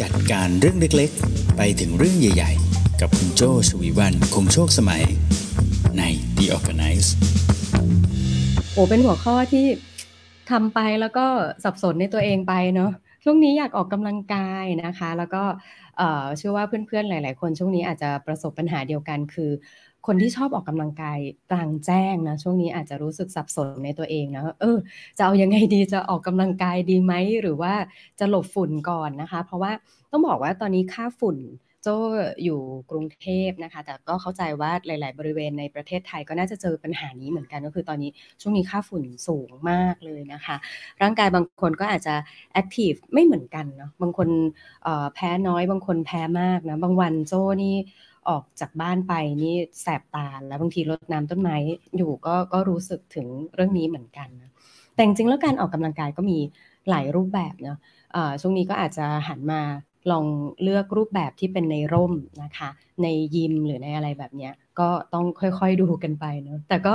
จัดการเรื่องเล็กๆ ไปถึงเรื่องใหญ่ ๆ กับคุณโจชวีวันคงโชคสมัย ใน The Organize โอ้เป็นหัวข้อที่ทำไปแล้วก็สับสนในตัวเองไปเนาะช่วงนี้อยากออกกำลังกายนะคะ แล้วก็เชื่อว่าเพื่อนๆหลาย ๆ คนช่วงนี้อาจจะประสบปัญหาเดียวกันคือ คนที่ชอบออกกำลังกายกลางแจ้งนะช่วงนี้อาจจะรู้สึกสับสนในตัวเองนะเออจะเอายังไงดีจะออกกำลังกายดีไหมหรือว่าจะหลบฝุ่นก่อนนะคะ เพราะว่าต้องบอกว่าตอนนี้ค่าฝุ่นโจอยู่กรุงเทพนะคะ แต่ก็เข้าใจว่าหลาย ๆ บริเวณในประเทศไทยก็น่าจะเจอปัญหานี้เหมือนกันก็คือตอนนี้ช่วงนี้ค่าฝุ่นสูงมากเลยนะคะ ร่างกายบางคนก็อาจจะแอคทีฟไม่เหมือนกันเนาะบางคนแพ้น้อยบางคนแพ้มากนะบางวันโจนี่ ออกจากบ้านไปนี่แสบตาแล้วบางทีรดน้ำต้นไม้อยู่ก็ก็รู้สึกถึงเรื่องนี้เหมือนกันนะแต่จริงแล้วการออกกำลังกายก็มีหลายรูปแบบเนาะช่วงนี้ก็อาจจะหันมาลองเลือกรูปแบบที่เป็นในร่มนะคะ ในยิมหรือในอะไรแบบนี้ก็ต้องค่อยๆดูกันไปเนาะแต่ก็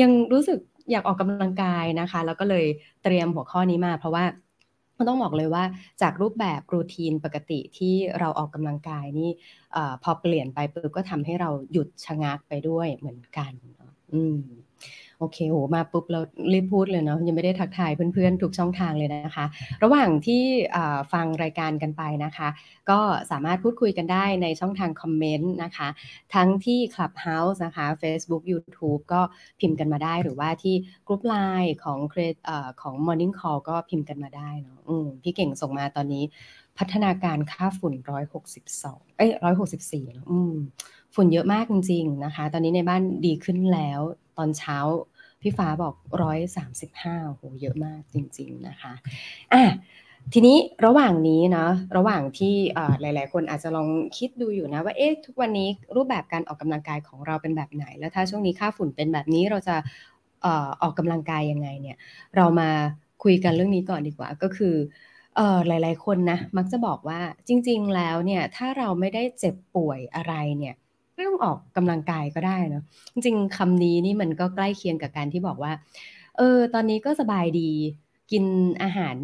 ยังรู้สึกอยากออกกำลังกายนะคะ แล้วก็เลยเตรียมหัวข้อนี้มาเพราะว่า มันต้องบอกเลยว่าจากรูปแบบรูทีนปกติที่เราออกกำลังกายนี่อพอเปลี่ยนไปปุ๊บก็ทำให้เราหยุดชะงักไปด้วยเหมือนกันอืม โอเคโหมาปุ๊บเรารีบพูดเลยเนาะยังไม่ได้ทักทายเพื่อนๆ ทุกช่องทางเลยนะคะ ระหว่างที่ฟังรายการกันไปนะคะ ก็สามารถพูดคุยกันได้ในช่องทางคอมเมนต์นะคะ ทั้งที่ Clubhouse นะคะ Facebook YouTube ก็พิมพ์กันมาได้ หรือว่าที่กลุ่มไลน์ของเครของ Morning Call ก็พิมพ์กันมาได้เนาะพี่เก่งส่งมาตอนนี้ พัฒนาการค่าฝุ่น 162 เอ้ย 164อืมฝุ่นเยอะมากจริงๆนะคะ ตอนนี้ในบ้านดีขึ้นแล้ว ตอนเช้าพี่ฟ้าบอกร้อยสามสิบห้าโหเยอะมากจริง ๆนะคะอะทีนี้ระหว่างนี้เนาะระหว่างที่หลาย ๆ คนอาจจะลองคิดดูอยู่นะว่าเอ๊ะทุกวันนี้รูปแบบการออกกำลังกายของเราเป็นแบบไหน แล้วถ้าช่วงนี้ค่าฝุ่นเป็นแบบนี้เราจะออกกำลังกายยังไงเนี่ยเรามาคุยกันเรื่องนี้ก่อนดีกว่าก็คือหลาย ๆ คนนะมักจะบอกว่าจริง ๆ แล้วเนี่ยถ้าเราไม่ได้เจ็บป่วยอะไรเนี่ย ไม่ต้องออกกำลังกายก็ได้เนาะจริงๆคำนี้นี่มันก็ใกล้เคียงกับการที่บอกว่า เออ ตอนนี้ก็สบายดีกินอาหาร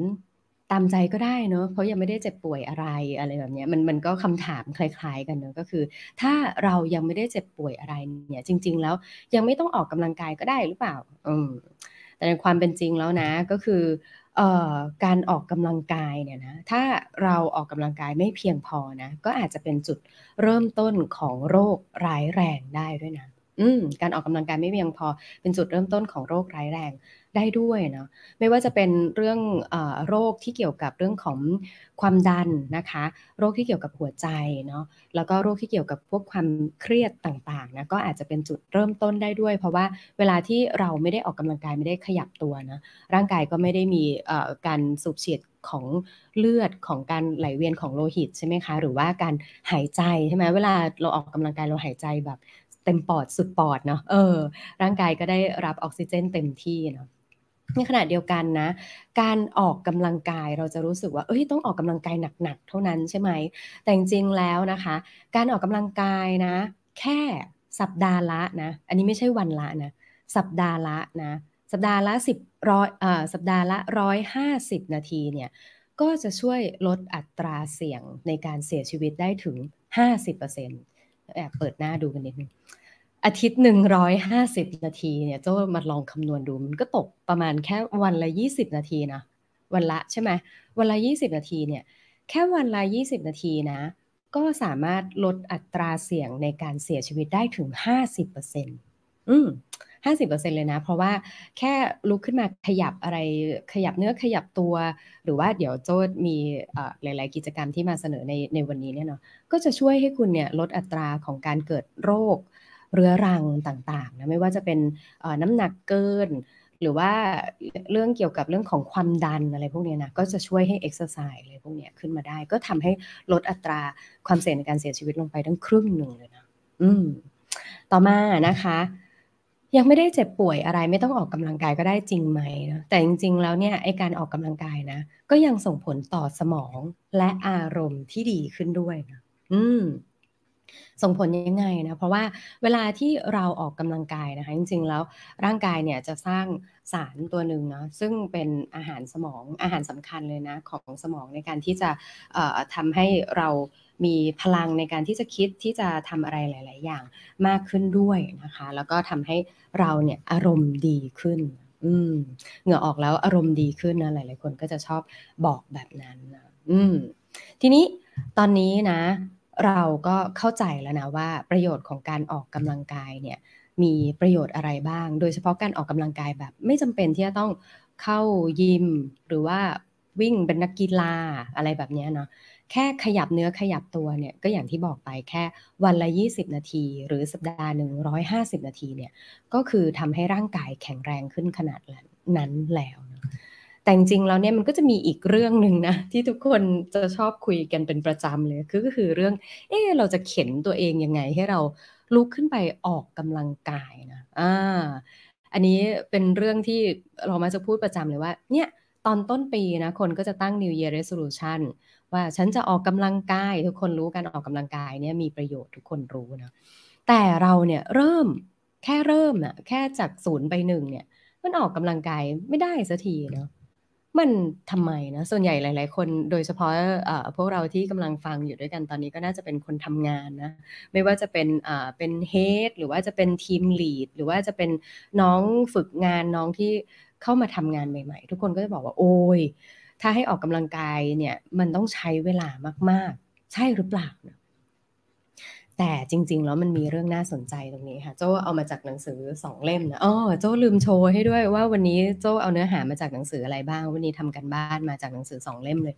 ตามใจก็ได้เนาะเพราะยังไม่ได้เจ็บป่วยอะไรอะไรแบบนี้มันมันก็คำถามคล้าย ๆ กันเนาะก็คือ ถ้าเรายังไม่ได้เจ็บป่วยอะไรเนี่ย จริง ๆ แล้วยังไม่ต้องออกกำลังกายก็ได้หรือเปล่าอืมแต่ในความเป็นจริงแล้วนะก็คือ การออกกำลังกายเนี่ยนะถ้าเราออกกำลังกายไม่เพียงพอนะก็อาจจะเป็นจุดเริ่มต้นของโรคร้ายแรงได้ด้วยนะอืมการออกกำลังกายไม่เพียงพอเป็นจุดเริ่มต้นของโรคร้ายแรง ได้ด้วยเนาะไม่ว่าจะเป็นเรื่องอโรคที่เกี่ยวกับเรื่องของความดันนะคะ โรคที่เกี่ยวกับหัวใจเนาะแล้วก็โรคที่เกี่ยวกับพวกความเครียดต่างๆนะก็อาจจะเป็นจุดเริ่มต้นได้ด้วย เพราะว่าเวลาที่เราไม่ได้ออกกำลังกายไม่ได้ขยับตัวนะร่างกายก็ไม่ได้มีการสูบฉีดของเลือดของการไหลเวียนของโลหิตใช่ไหมคะหรือว่าการหายใจใช่ไหมเวลาเราออกกำลังกายเราหายใจแบบเต็มปอดสุดปอดเนาะเออร่างกายก็ได้รับออกซิเจนเต็มที่เนาะ ในขณะเดียวกันนะ การออกกำลังกายเราจะรู้สึกว่าเอ้ยต้องออกกำลังกายหนักๆเท่านั้นใช่ไหม แต่จริงๆแล้วนะคะ การออกกำลังกายนะ แค่สัปดาห์ละนะ อันนี้ไม่ใช่วันละนะ สัปดาห์ละนะ สัปดาห์ละสิบร้อยอ่าสัปดาห์ละร้อยห้าสิบนาทีเนี่ย ก็จะช่วยลดอัตราเสี่ยงในการเสียชีวิตได้ถึง 50%แอบเปิดหน้าดูกันนิดนึง อาทิตย์หนึ่งร้อยห้าสิบนาทีเนี่ยเจ้มาลองคำนวณดูมันก็ตกประมาณแค่วันละยี่สิบนาทีนะวันละใช่ไหมวันละยี่สิบนาทีเนี่ยแค่วันละยี่สิบนาทีนะ ก็สามารถลดอัตราเสี่ยงในการเสียชีวิตได้ถึงห้าสิบเปอร์เซ็นต์อืมห้าสิบเปอร์เซ็นเลยนะ เพราะว่าแค่ลุกขึ้นมาขยับอะไรขยับเนื้อขยับตัว หรือว่าเดี๋ยวโจ้มีหลาย ๆ กิจกรรมที่มาเสนอในในวันนี้เนี่ยเนาะก็จะช่วยให้คุณเนี่ยลดอัตราของการเกิดโรค เรื้อรังต่างๆนะไม่ว่าจะเป็นน้ำหนักเกิน หรือว่าเรื่องเกี่ยวกับเรื่องของความดันอะไรพวกนี้นะก็จะช่วยให้เอ็กซ์ไซส์อะไรพวกนี้ขึ้นมาได้ ก็ทำให้ลดอัตราความเสี่ยงในการเสียชีวิตลงไปทั้งครึ่งหนึ่งเลยนะอืมต่อมานะคะยังไม่ได้เจ็บป่วยอะไรไม่ต้องออกกำลังกายก็ได้จริงไหมนะแต่จริง ๆ แล้วเนี่ยไอ้การออกกำลังกายนะ ก็ยังส่งผลต่อสมองและอารมณ์ที่ดีขึ้นด้วยนะอืม ส่งผลยังไงนะ เพราะว่าเวลาที่เราออกกำลังกายนะคะ จริงๆแล้วร่างกายเนี่ยจะสร้างสารตัวหนึ่งเนาะซึ่งเป็นอาหารสมองอาหารสำคัญเลยนะของสมองในการที่จะทำให้เรามีพลังในการที่จะคิดที่จะทำอะไรหลาย ๆ อย่างมากขึ้นด้วยนะคะ แล้วก็ทำให้เราเนี่ยอารมณ์ดีขึ้นอืมเหงื่อออกแล้วอารมณ์ดีขึ้นนะหลาย ๆ คนก็จะชอบบอกแบบนั้นนะอืมทีนี้ตอนนี้นะ เราก็เข้าใจแล้วนะว่าประโยชน์ของการออกกำลังกายเนี่ยมีประโยชน์อะไรบ้าง โดยเฉพาะการออกกำลังกายแบบ ไม่จำเป็นที่จะต้องเข้ายิม หรือว่าวิ่งเป็นนักกีฬาอะไรแบบนี้เนาะแค่ขยับเนื้อขยับตัวเนี่ยก็อย่างที่บอกไปแค่วันละ 20 นาที หรือสัปดาห์หนึ่ง150 นาทีเนี่ยก็คือทำให้ร่างกายแข็งแรงขึ้นขนาดนั้นแล้ว แต่จริงๆแล้วเนี่ยมันก็จะมีอีกเรื่องหนึ่งนะที่ทุกคนจะชอบคุยกันเป็นประจำเลยคือก็คือเรื่อง เออเราจะเข็นตัวเองยังไงให้เราลุกขึ้นไปออกกำลังกายนะอ่าอันนี้เป็นเรื่องที่เรามาจะพูดประจำเลยว่า เนี่ยตอนต้นปีนะคนก็จะตั้ง New Year Resolution ว่าฉันจะออกกำลังกาย ทุกคนรู้การออกกำลังกายเนี่ยมีประโยชน์ทุกคนรู้นะแต่เราเนี่ยเริ่มแค่เริ่มนะแค่จากศูนย์ไปหนึ่งเนี่ยมันออกกำลังกายไม่ได้สักทีเนาะ มันทำไมนะส่วนใหญ่หลาย ๆ คนโดยเฉพาะพวกเราที่กำลังฟังอยู่ด้วยกันตอนนี้ก็น่าจะเป็นคนทำงานนะไม่ว่าจะเป็นเป็นเฮดหรือว่าจะเป็นทีมลีดหรือว่าจะเป็นน้องฝึกงานน้องที่เข้ามาทำงานใหม่ ๆ ทุกคนก็จะบอกว่าโอ้ยถ้าให้ออกกำลังกายเนี่ยมันต้องใช้เวลามาก ๆ ใช่หรือเปล่านะ แต่จริง ๆ แล้วมันมีเรื่องน่าสนใจตรงนี้ค่ะ โจเอามาจากหนังสือสองเล่มนะอ๋อโจลืมโชว์ให้ด้วยว่าวันนี้โจเอาเนื้อหามาจากหนังสืออะไรบ้าง วันนี้ทำกันบ้านมาจากหนังสือสองเล่มเลย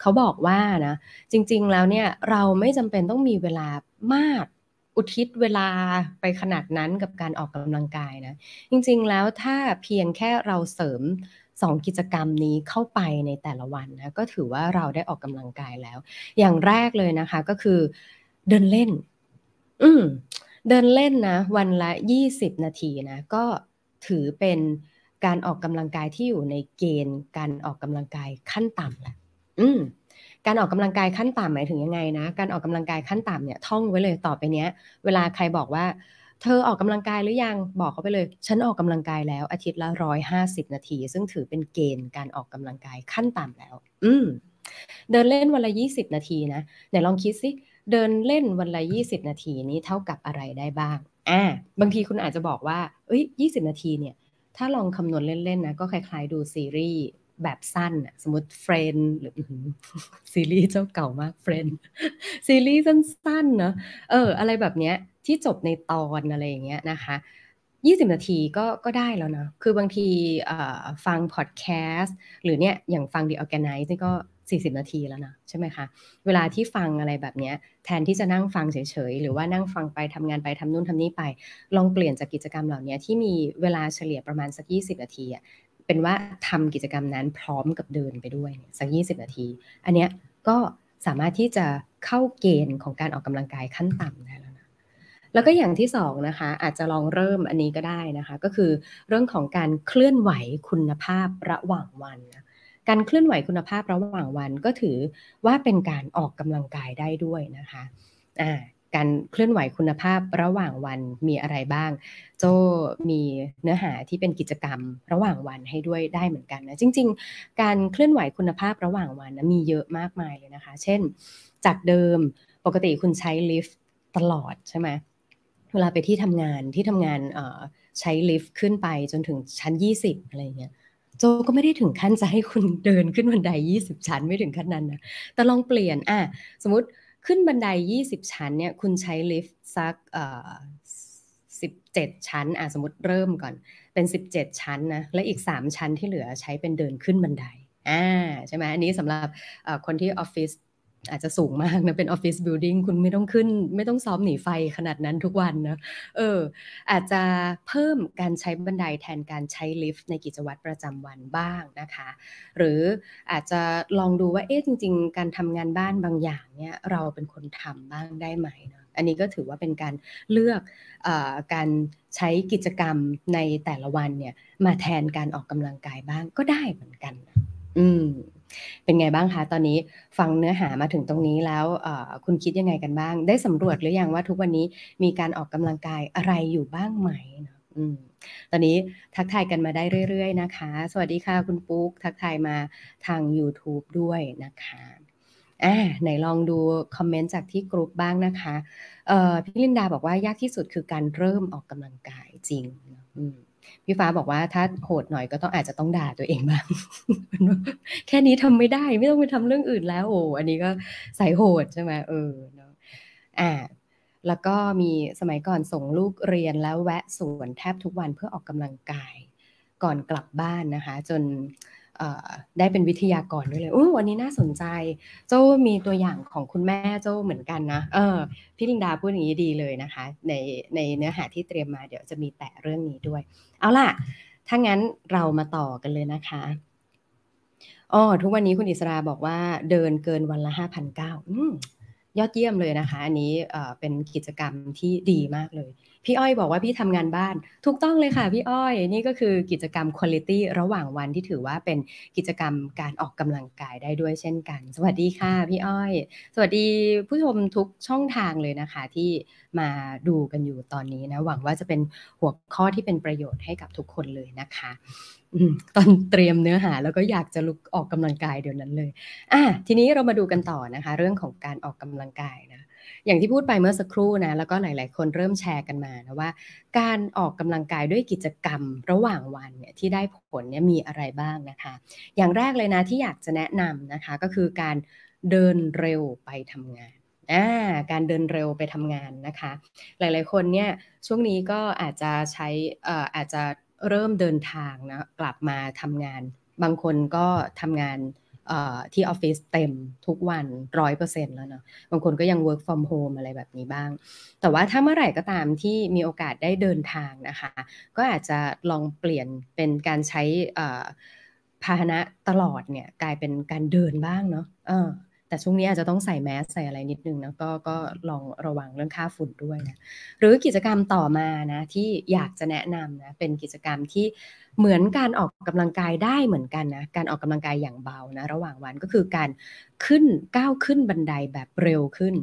เขาบอกว่านะ จริง ๆ แล้วเนี่ยเราไม่จำเป็นต้องมีเวลามากอุทิศเวลาไปขนาดนั้นกับการออกกำลังกายนะ จริง ๆ แล้วถ้าเพียงแค่เราเสริมสองกิจกรรมนี้เข้าไปในแต่ละวันนะก็ถือว่าเราได้ออกกำลังกายแล้ว อย่างแรกเลยนะคะก็คือเดินเล่น อืมเดินเล่นนะ วันละยี่สิบนาทีนะ ก็ถือเป็นการออกกำลังกายที่อยู่ในเกณฑ์การออกกำลังกายขั้นต่ำแหละอืมการออกกำลังกายขั้นต่ำหมายถึงยังไงนะ การออกกำลังกายขั้นต่ำเนี่ยท่องไว้เลยต่อไปเนี้ย เวลาใครบอกว่า เธอออกกำลังกายหรือยังบอกเขาไปเลย ฉันออกกำลังกายแล้ว อาทิตย์ละร้อยห้าสิบนาที ซึ่งถือเป็นเกณฑ์การออกกำลังกายขั้นต่ำแล้ว อืมเดินเล่นวันละยี่สิบนาทีนะไหนลองคิดสิ เดินเล่นวันละ 20 นาทีนี้เท่ากับอะไรได้บ้าง อ่า บางทีคุณอาจจะบอกว่า เอ้ย 20 นาทีเนี่ย ถ้าลองคำนวณเล่นๆนะ ก็คล้ายๆดูซีรีส์แบบสั้นอะสมมติเฟรนหรือซีรีส์เจ้าเก่ามากเฟรนซีรีส์สั้นๆเนาะ เออ อะไรแบบเนี้ยที่จบในตอนอะไรอย่างเงี้ยนะคะ20 นาทีก็ก็ได้แล้วนะ คือบางทีฟังพอดแคสต์หรือเนี่ยอย่างฟัง The Organize นี่ก็ 40 นาทีแล้วนะใช่ไหมคะ เวลาที่ฟังอะไรแบบนี้แทนที่จะนั่งฟังเฉยๆ หรือว่านั่งฟังไปทำงานไปทำนู่นทำนี่ไป ลองเปลี่ยนจากกิจกรรมเหล่านี้ที่มีเวลาเฉลี่ยประมาณสัก 20 นาทีเป็นว่าทำกิจกรรมนั้นพร้อมกับเดินไปด้วยสัก 20 นาที อันเนี้ยก็สามารถที่จะเข้าเกณฑ์ของการออกกำลังกายขั้นต่ำได้แล้วนะแล้วก็อย่างที่สองนะคะอาจจะลองเริ่มอันนี้ก็ได้นะคะ ก็คือเรื่องของการเคลื่อนไหวคุณภาพระหว่างวันนะ การเคลื่อนไหวคุณภาพระหว่างวันก็ถือว่าเป็นการออกกำลังกายได้ด้วยนะคะอ่าการเคลื่อนไหวคุณภาพระหว่างวันมีอะไรบ้าง โจมีเนื้อหาที่เป็นกิจกรรมระหว่างวันให้ด้วยได้เหมือนกันนะจริง ๆ การเคลื่อนไหวคุณภาพระหว่างวันนะมีเยอะมากมายเลยนะคะ เช่น จากเดิมปกติคุณใช้ลิฟต์ตลอดใช่ไหมเวลาไปที่ทำงานที่ทำงานใช้ลิฟต์ขึ้นไปจนถึงชั้น 20อะไรเงี้ย โจก็ไม่ได้ถึงขั้นจะให้คุณเดินขึ้นบันได 20 ชั้นไม่ถึงขั้นนั้นนะแต่ลองเปลี่ยนอะสมมติขึ้นบันได 20 ชั้นเนี่ยคุณใช้ลิฟต์สักเอ่อ17 ชั้นอะสมมติเริ่มก่อนเป็น 17 ชั้นนะและอีก 3 ชั้นที่เหลือใช้เป็นเดินขึ้นบันไดอ่าใช่ไหมอันนี้สำหรับคนที่ออฟฟิศ อาจจะสูงมากนะเป็น office building คุณไม่ต้องขึ้น ไม่ต้องซ้อมหนีไฟขนาดนั้นทุกวันนะเอออาจจะเพิ่มการใช้บันไดแทนการใช้ลิฟต์ในกิจวัตรประจำวันบ้างนะคะ หรืออาจจะลองดูว่าเอ๊ะจริง ๆ การทำงานบ้านบางอย่างเนี่ยเราเป็นคนทำบ้างได้ไหมเนาะอันนี้ก็ถือว่าเป็นการเลือกอการใช้กิจกรรมในแต่ละวันเนี่ยมาแทนการออกกำลังกายบ้างก็ได้เหมือนกัน อืม เป็นไงบ้างคะตอนนี้ฟังเนื้อหามาถึงตรงนี้แล้วคุณคิดยังไงกันบ้าง ได้สำรวจหรือยังว่าทุกวันนี้มีการออกกำลังกายอะไรอยู่บ้างไหมอืมตอนนี้ทักทายกันมาได้เรื่อย ๆ นะคะ สวัสดีค่ะคุณปุ๊ก ทักทายมาทาง YouTube ด้วยนะคะอ่าไหนลองดูคอมเมนต์จากที่กรุ๊ปบ้างนะคะเอ่อพี่ลินดาบอกว่ายากที่สุดคือการเริ่มออกกำลังกายจริงอืม พี่ฟ้าบอกว่าถ้าโหดหน่อยก็ต้องอาจจะต้องด่าตัวเองบ้างแค่นี้ทำไม่ได้ไม่ต้องไปทำเรื่องอื่นแล้วโอ้อันนี้ก็ใส่โหดใช่ไหมเออเนาะอ่าแล้วก็มีสมัยก่อนส่งลูกเรียนแล้วแวะสวนแทบทุกวันเพื่อออกกำลังกาย ก่อนกลับบ้านนะคะ จน ได้เป็นวิทยากรด้วยเลยโอ้วันนี้น่าสนใจ โจ้มีตัวอย่างของคุณแม่โจ้เหมือนกันนะ เออ พี่ลิงดาพูดอย่างนี้ดีเลยนะคะ ในในเนื้อหาที่เตรียมมาเดี๋ยวจะมีแตะเรื่องนี้ด้วย เอาล่ะ ถ้างั้นเรามาต่อกันเลยนะคะอ๋อทุกวันนี้คุณอิสราบอกว่าเดินเกินวันละห้าพันเก้า ยอดเยี่ยมเลยนะคะ อันนี้เป็นกิจกรรมที่ดีมากเลย พี่อ้อยบอกว่าพี่ทำงานบ้าน ถูกต้องเลยค่ะพี่อ้อย นี่ก็คือกิจกรรมคุณลิตี้ระหว่างวันที่ถือว่าเป็นกิจกรรมการออกกำลังกายได้ด้วยเช่นกัน สวัสดีค่ะพี่อ้อย สวัสดีผู้ชมทุกช่องทางเลยนะคะ ที่มาดูกันอยู่ตอนนี้นะหวังว่าจะเป็นหัวข้อที่เป็นประโยชน์ให้กับทุกคนเลยนะคะ ตอนเตรียมเนื้อหาแล้วก็อยากจะลุกออกกำลังกายเดี๋ยวนั้นเลยอะทีนี้เรามาดูกันต่อนะคะ เรื่องของการออกกำลังกายนะอย่างที่พูดไปเมื่อสักครู่นะแล้วก็หลาย ๆ คนเริ่มแชร์กันมานะว่า การออกกำลังกายด้วยกิจกรรมระหว่างวันเนี่ยที่ได้ผลเนี่ยมีอะไรบ้างนะคะ อย่างแรกเลยนะที่อยากจะแนะนำนะคะก็คือการเดินเร็วไปทำงานอ่าการเดินเร็วไปทำงานนะคะ หลาย ๆ คนเนี่ยช่วงนี้ก็อาจจะใช้อ่ออาจจะ เริ่มเดินทางนะกลับมาทำงาน บางคนก็ทำงานที่ออฟฟิศเต็มทุกวันร้อยเปอร์เซ็นต์แล้วเนาะบางคนก็ยัง work from home อะไรแบบนี้บ้าง แต่ว่าถ้าเมื่อไหร่ก็ตามที่มีโอกาสได้เดินทางนะคะ ก็อาจจะลองเปลี่ยนเป็นการใช้พาหนะตลอดเนี่ยกลายเป็นการเดินบ้างเนาะ แต่ช่วงนี้อาจจะต้องใส่แมสใส่อะไรนิดนึงนะก็ก็ลองระวังเรื่องค่าฝุ่นด้วยนะหรือกิจกรรมต่อมานะที่อยากจะแนะนำนะเป็นกิจกรรมที่เหมือนการออกกำลังกายได้เหมือนกันนะการออกกำลังกายอย่างเบานะระหว่างวันก็คือการขึ้นก้าวขึ้นบันไดแบบเร็วขึ้น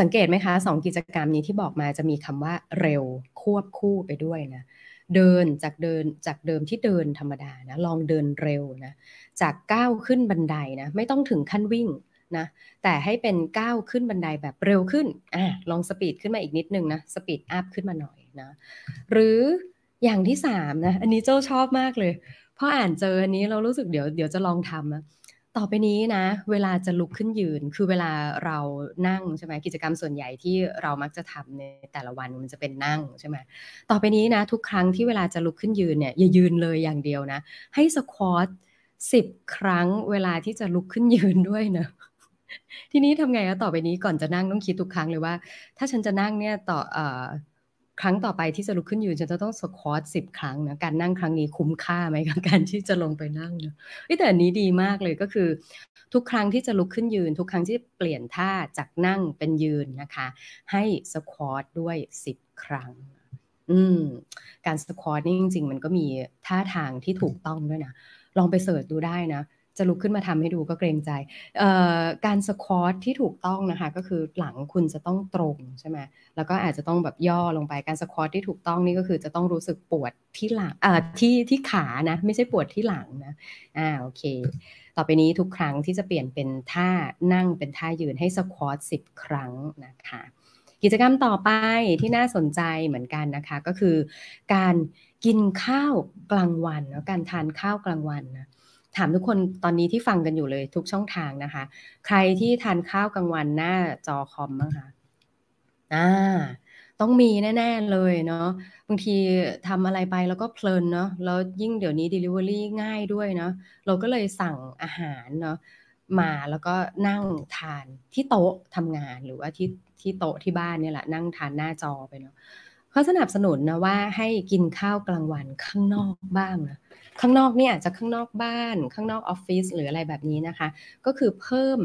สังเกตไหมคะสองกิจกรรมนี้ที่บอกมาจะมีคำว่าเร็วควบคู่ไปด้วยนะ เดินจากเดินจากเดิมที่เดินธรรมดานะลองเดินเร็วนะจากก้าวขึ้นบันไดนะไม่ต้องถึงขั้นวิ่งนะแต่ให้เป็นก้าวขึ้นบันไดแบบเร็วขึ้นอะลอง speed ขึ้นมาอีกนิดนึงนะ speed up ขึ้นมาหน่อยนะหรืออย่างที่สามนะอันนี้โจ้ชอบมากเลยพออ่านเจออันนี้เรารู้สึกเดี๋ยวเดี๋ยวจะลองทำนะ ต่อไปนี้นะ เวลาจะลุกขึ้นยืน คือเวลาเรานั่งใช่ไหมกิจกรรมส่วนใหญ่ที่เรามักจะทำในแต่ละวันมันจะเป็นนั่งใช่ไหมต่อไปนี้นะทุกครั้งที่เวลาจะลุกขึ้นยืนเนี่ยอย่ายืนเลยอย่างเดียวนะ ให้สควอตสิบครั้งเวลาที่จะลุกขึ้นยืนด้วยนะทีนี้ทำไงอะต่อไปนี้ก่อนจะนั่งต้องคิดทุกครั้งเลยว่า ถ้าฉันจะนั่งเนี่ยต่ออ ครั้งต่อไปที่จะลุกขึ้นยืนฉันจะต้องสควอตสิบครั้งนะการนั่งครั้งนี้คุ้มค่าไหมกับการที่จะลงไปนั่งเนะแต่อันนี้ดีมากเลยก็คือ ทุกครั้งที่จะลุกขึ้นยืน ทุกครั้งที่เปลี่ยนท่าจากนั่งเป็นยืนนะคะ ให้สควอตด้วยสิบครั้งอืมการสควอตนี่จริง ๆ มันก็มีท่าทางที่ถูกต้องด้วยนะลองไปเสิร์ชดูได้นะ จะลุกขึ้นมาทำให้ดูก็เกรงใจการสควอตที่ถูกต้องนะคะ ก็คือหลังคุณจะต้องตรงใช่ไหมแล้วก็อาจจะต้องแบบย่อลงไปการสควอตที่ถูกต้องนี่ก็คือจะต้องรู้สึกปวดที่หลังที่ที่ขานะ ไม่ใช่ปวดที่หลังนะอ่าโอเค ต่อไปนี้ทุกครั้งที่จะเปลี่ยนเป็นท่านั่งเป็นท่ายืนให้สควอตสิบครั้งนะคะกิจกรรมต่อไปที่น่าสนใจเหมือนกันนะคะ ก็คือการกินข้าวกลางวันแล้วการทานข้าวกลางวันนะามทุกคนตอนนี้ที่ฟังกันอยู่เลยทุกช่องทางนะคะ ใครที่ทานข้าวกลางวันหน้าจอคอมบ้างคะอ่าต้องมีแน่ ๆ เลยเนาะบางทีทำอะไรไปแล้วก็เพลินเนาะแล้วยิ่งเดี๋ยวนี้ Delivery ง่ายด้วยเนาะเราก็เลยสั่งอาหารเนาะมาแล้วก็นั่งทานที่โต๊ะทำงานหรือว่าที่ที่โต๊ะที่บ้านเนี่ยแหละนั่งทานหน้าจอไปเนาะ เขาสนับสนุนนะว่าให้กินข้าวกลางวันข้างนอกบ้างนะข้างนอกเนี่ยจะข้างนอกบ้าน ข้างนอกออฟฟิศหรืออะไรแบบนี้นะคะ ก็คือเพิ่ม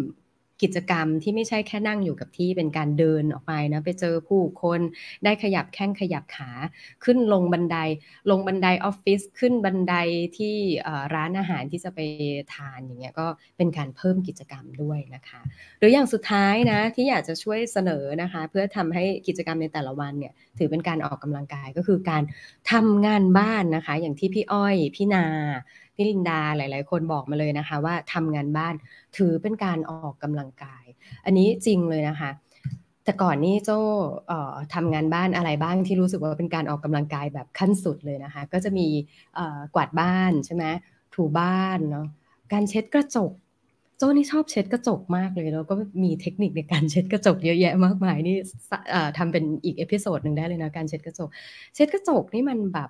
กิจกรรมที่ไม่ใช่แค่นั่งอยู่กับที่เป็นการเดินออกไปนะไปเจอผู้คนได้ขยับแข้งขยับขา ขึ้นลงบันได ลงบันไดออฟฟิศขึ้นบันไดที่ร้านอาหารที่จะไปทานอย่างเงี้ยก็เป็นการเพิ่มกิจกรรมด้วยนะคะ หรืออย่างสุดท้ายนะที่อยากจะช่วยเสนอนะคะ เพื่อทำให้กิจกรรมในแต่ละวันเนี่ยถือเป็นการออกกำลังกายก็คือการทำงานบ้านนะคะ อย่างที่พี่อ้อยพี่นา พี่ลินดาหลาย ๆ คนบอกมาเลยนะคะ ว่าทำงานบ้านถือเป็นการออกกำลังกาย อันนี้จริงเลยนะคะ แต่ก่อนนี้โจ้ทำงานบ้านอะไรบ้างที่รู้สึกว่าเป็นการออกกำลังกายแบบขั้นสุดเลยนะคะ ก็จะมีกวาดบ้านใช่ไหมถูบ้านเนาะการเช็ดกระจกโจ้นี่ชอบเช็ดกระจกมากเลยแล้วก็มีเทคนิคในการเช็ดกระจกเยอะแยะมากมายนี่ทำเป็นอีก episode หนึ่งได้เลยนะการเช็ดกระจก เช็ดกระจกนี่มันแบบ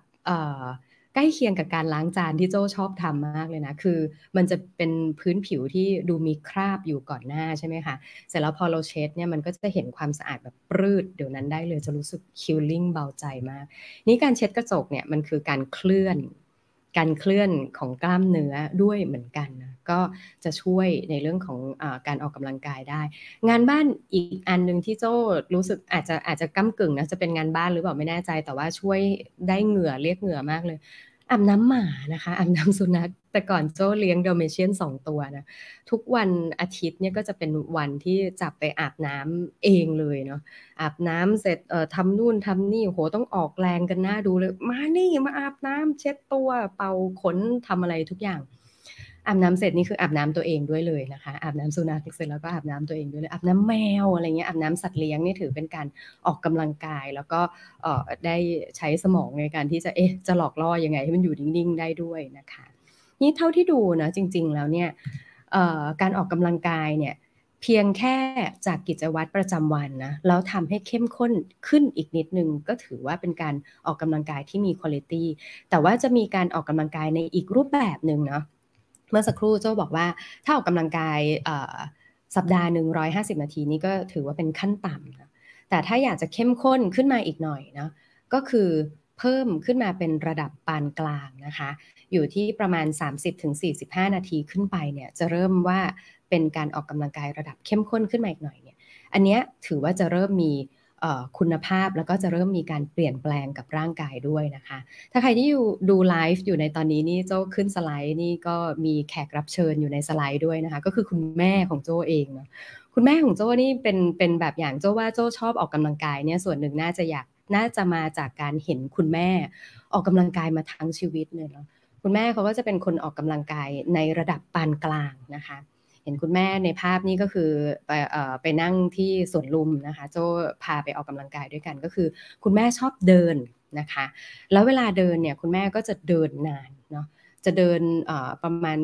ใกล้เคียงกับการล้างจานที่โจชอบทำมากเลยนะ คือ มันจะเป็นพื้นผิวที่ดูมีคราบอยู่ก่อนหน้าใช่ไหมคะ เสร็จแล้วพอเราเช็ดเนี่ยมันก็จะเห็นความสะอาดแบบปรืดเดี๋ยวนั้นได้เลยจะรู้สึกคิลลิ่งเบาใจมาก นี่การเช็ดกระจกเนี่ยมันคือการเคลื่อน การเคลื่อนของกล้ามเนื้อด้วยเหมือนกันนะก็จะช่วยในเรื่องของอการออกกำลังกายได้ งานบ้านอีกอันหนึ่งที่โจ้รู้สึกอาจจะอาจจะก้ากึ่งนะจะเป็นงานบ้านหรือเปล่าไม่แน่ใจ แต่ว่าช่วยได้เหงื่อเรียกเหงื่อมากเลย อาบน้ำหมานะคะอาบน้ำสุนัข แต่ก่อนโจ้เลี้ยงเดลเมเชียนสองตัวนะทุกวันอาทิตย์เนี่ยก็จะเป็นวันที่จับไปอาบน้ำเองเลยเนาะอาบน้ำเสร็จเอ่อทำนู่นทำนี่โหต้องออกแรงกันหน้าดูเลย มานี่มาอาบน้ำเช็ดตัวเป่าขนทำอะไรทุกอย่าง อาบน้ำเสร็จนี่คืออาบน้ำตัวเองด้วยเลยนะคะอาบน้ำสุนัขเสร็จแล้วก็อาบน้ำตัวเองด้วยเลยอาบน้ำแมวอะไรเงี้ยอาบน้ำสัตว์เลี้ยงนี่ถือเป็นการออกกำลังกาย แล้วก็ได้ใช้สมองในการที่จะเอ๊ะจะหลอกล่อยังไงให้มันอยู่นิ่งๆได้ด้วยนะคะนี่เท่าที่ดูนะจริง ๆ แล้วเนี่ยการออกกำลังกายเนี่ยเพียงแค่จากกิจวัตรประจำวันนะแล้วทำให้เข้มข้นขึ้นอีกนิดนึง ก็ถือว่าเป็นการออกกำลังกายที่มีคุณภาพแต่ว่าจะมีการออกกำลังกายในอีกรูปแบบหนึ่งเนาะ เมื่อสักครู่โจ้าบอกว่าถ้าออกกำลังกายสัปดาห์หนึ่งร้อยห้าสิบนาทีนี่ก็ถือว่าเป็นขั้นต่ำนะแต่ถ้าอยากจะเข้มข้นขึ้นมาอีกหน่อยนะก็คือเพิ่มขึ้นมาเป็นระดับปานกลางนะคะ อยู่ที่ประมาณ 30-45 นาทีขึ้นไปเนี่ยจะเริ่มว่าเป็นการออกกำลังกายระดับเข้มข้นขึ้นมาอีกหน่อยเนี่ยอันนี้ถือว่าจะเริ่มมี คุณภาพแล้วก็จะเริ่มมีการเปลี่ยนแปลงกับร่างกายด้วยนะคะ ถ้าใครที่อยู่ดูไลฟ์อยู่ในตอนนี้นี่โจขึ้นสไลด์นี่ก็มีแขกรับเชิญอยู่ในสไลด์ด้วยนะคะ ก็คือคุณแม่ของโจเองเนาะคุณแม่ของโจนี่เป็นเป็นแบบอย่างโจว่าโจชอบออกกำลังกายเนี่ยส่วนหนึ่งน่าจะอยากน่าจะมาจากการเห็นคุณแม่ออกกำลังกายมาทั้งชีวิตเลยเนาะคุณแม่เขาก็จะเป็นคนออกกำลังกายในระดับปานกลางนะคะ เห็นคุณแม่ในภาพนี้ก็คือไปไปนั่งที่สวนลุมนะคะ โจพาไปออกกำลังกายด้วยกันก็คือ คุณแม่ชอบเดินนะคะ แล้วเวลาเดินเนี่ยคุณแม่ก็จะเดินนานเนาะจะเดินประมาณ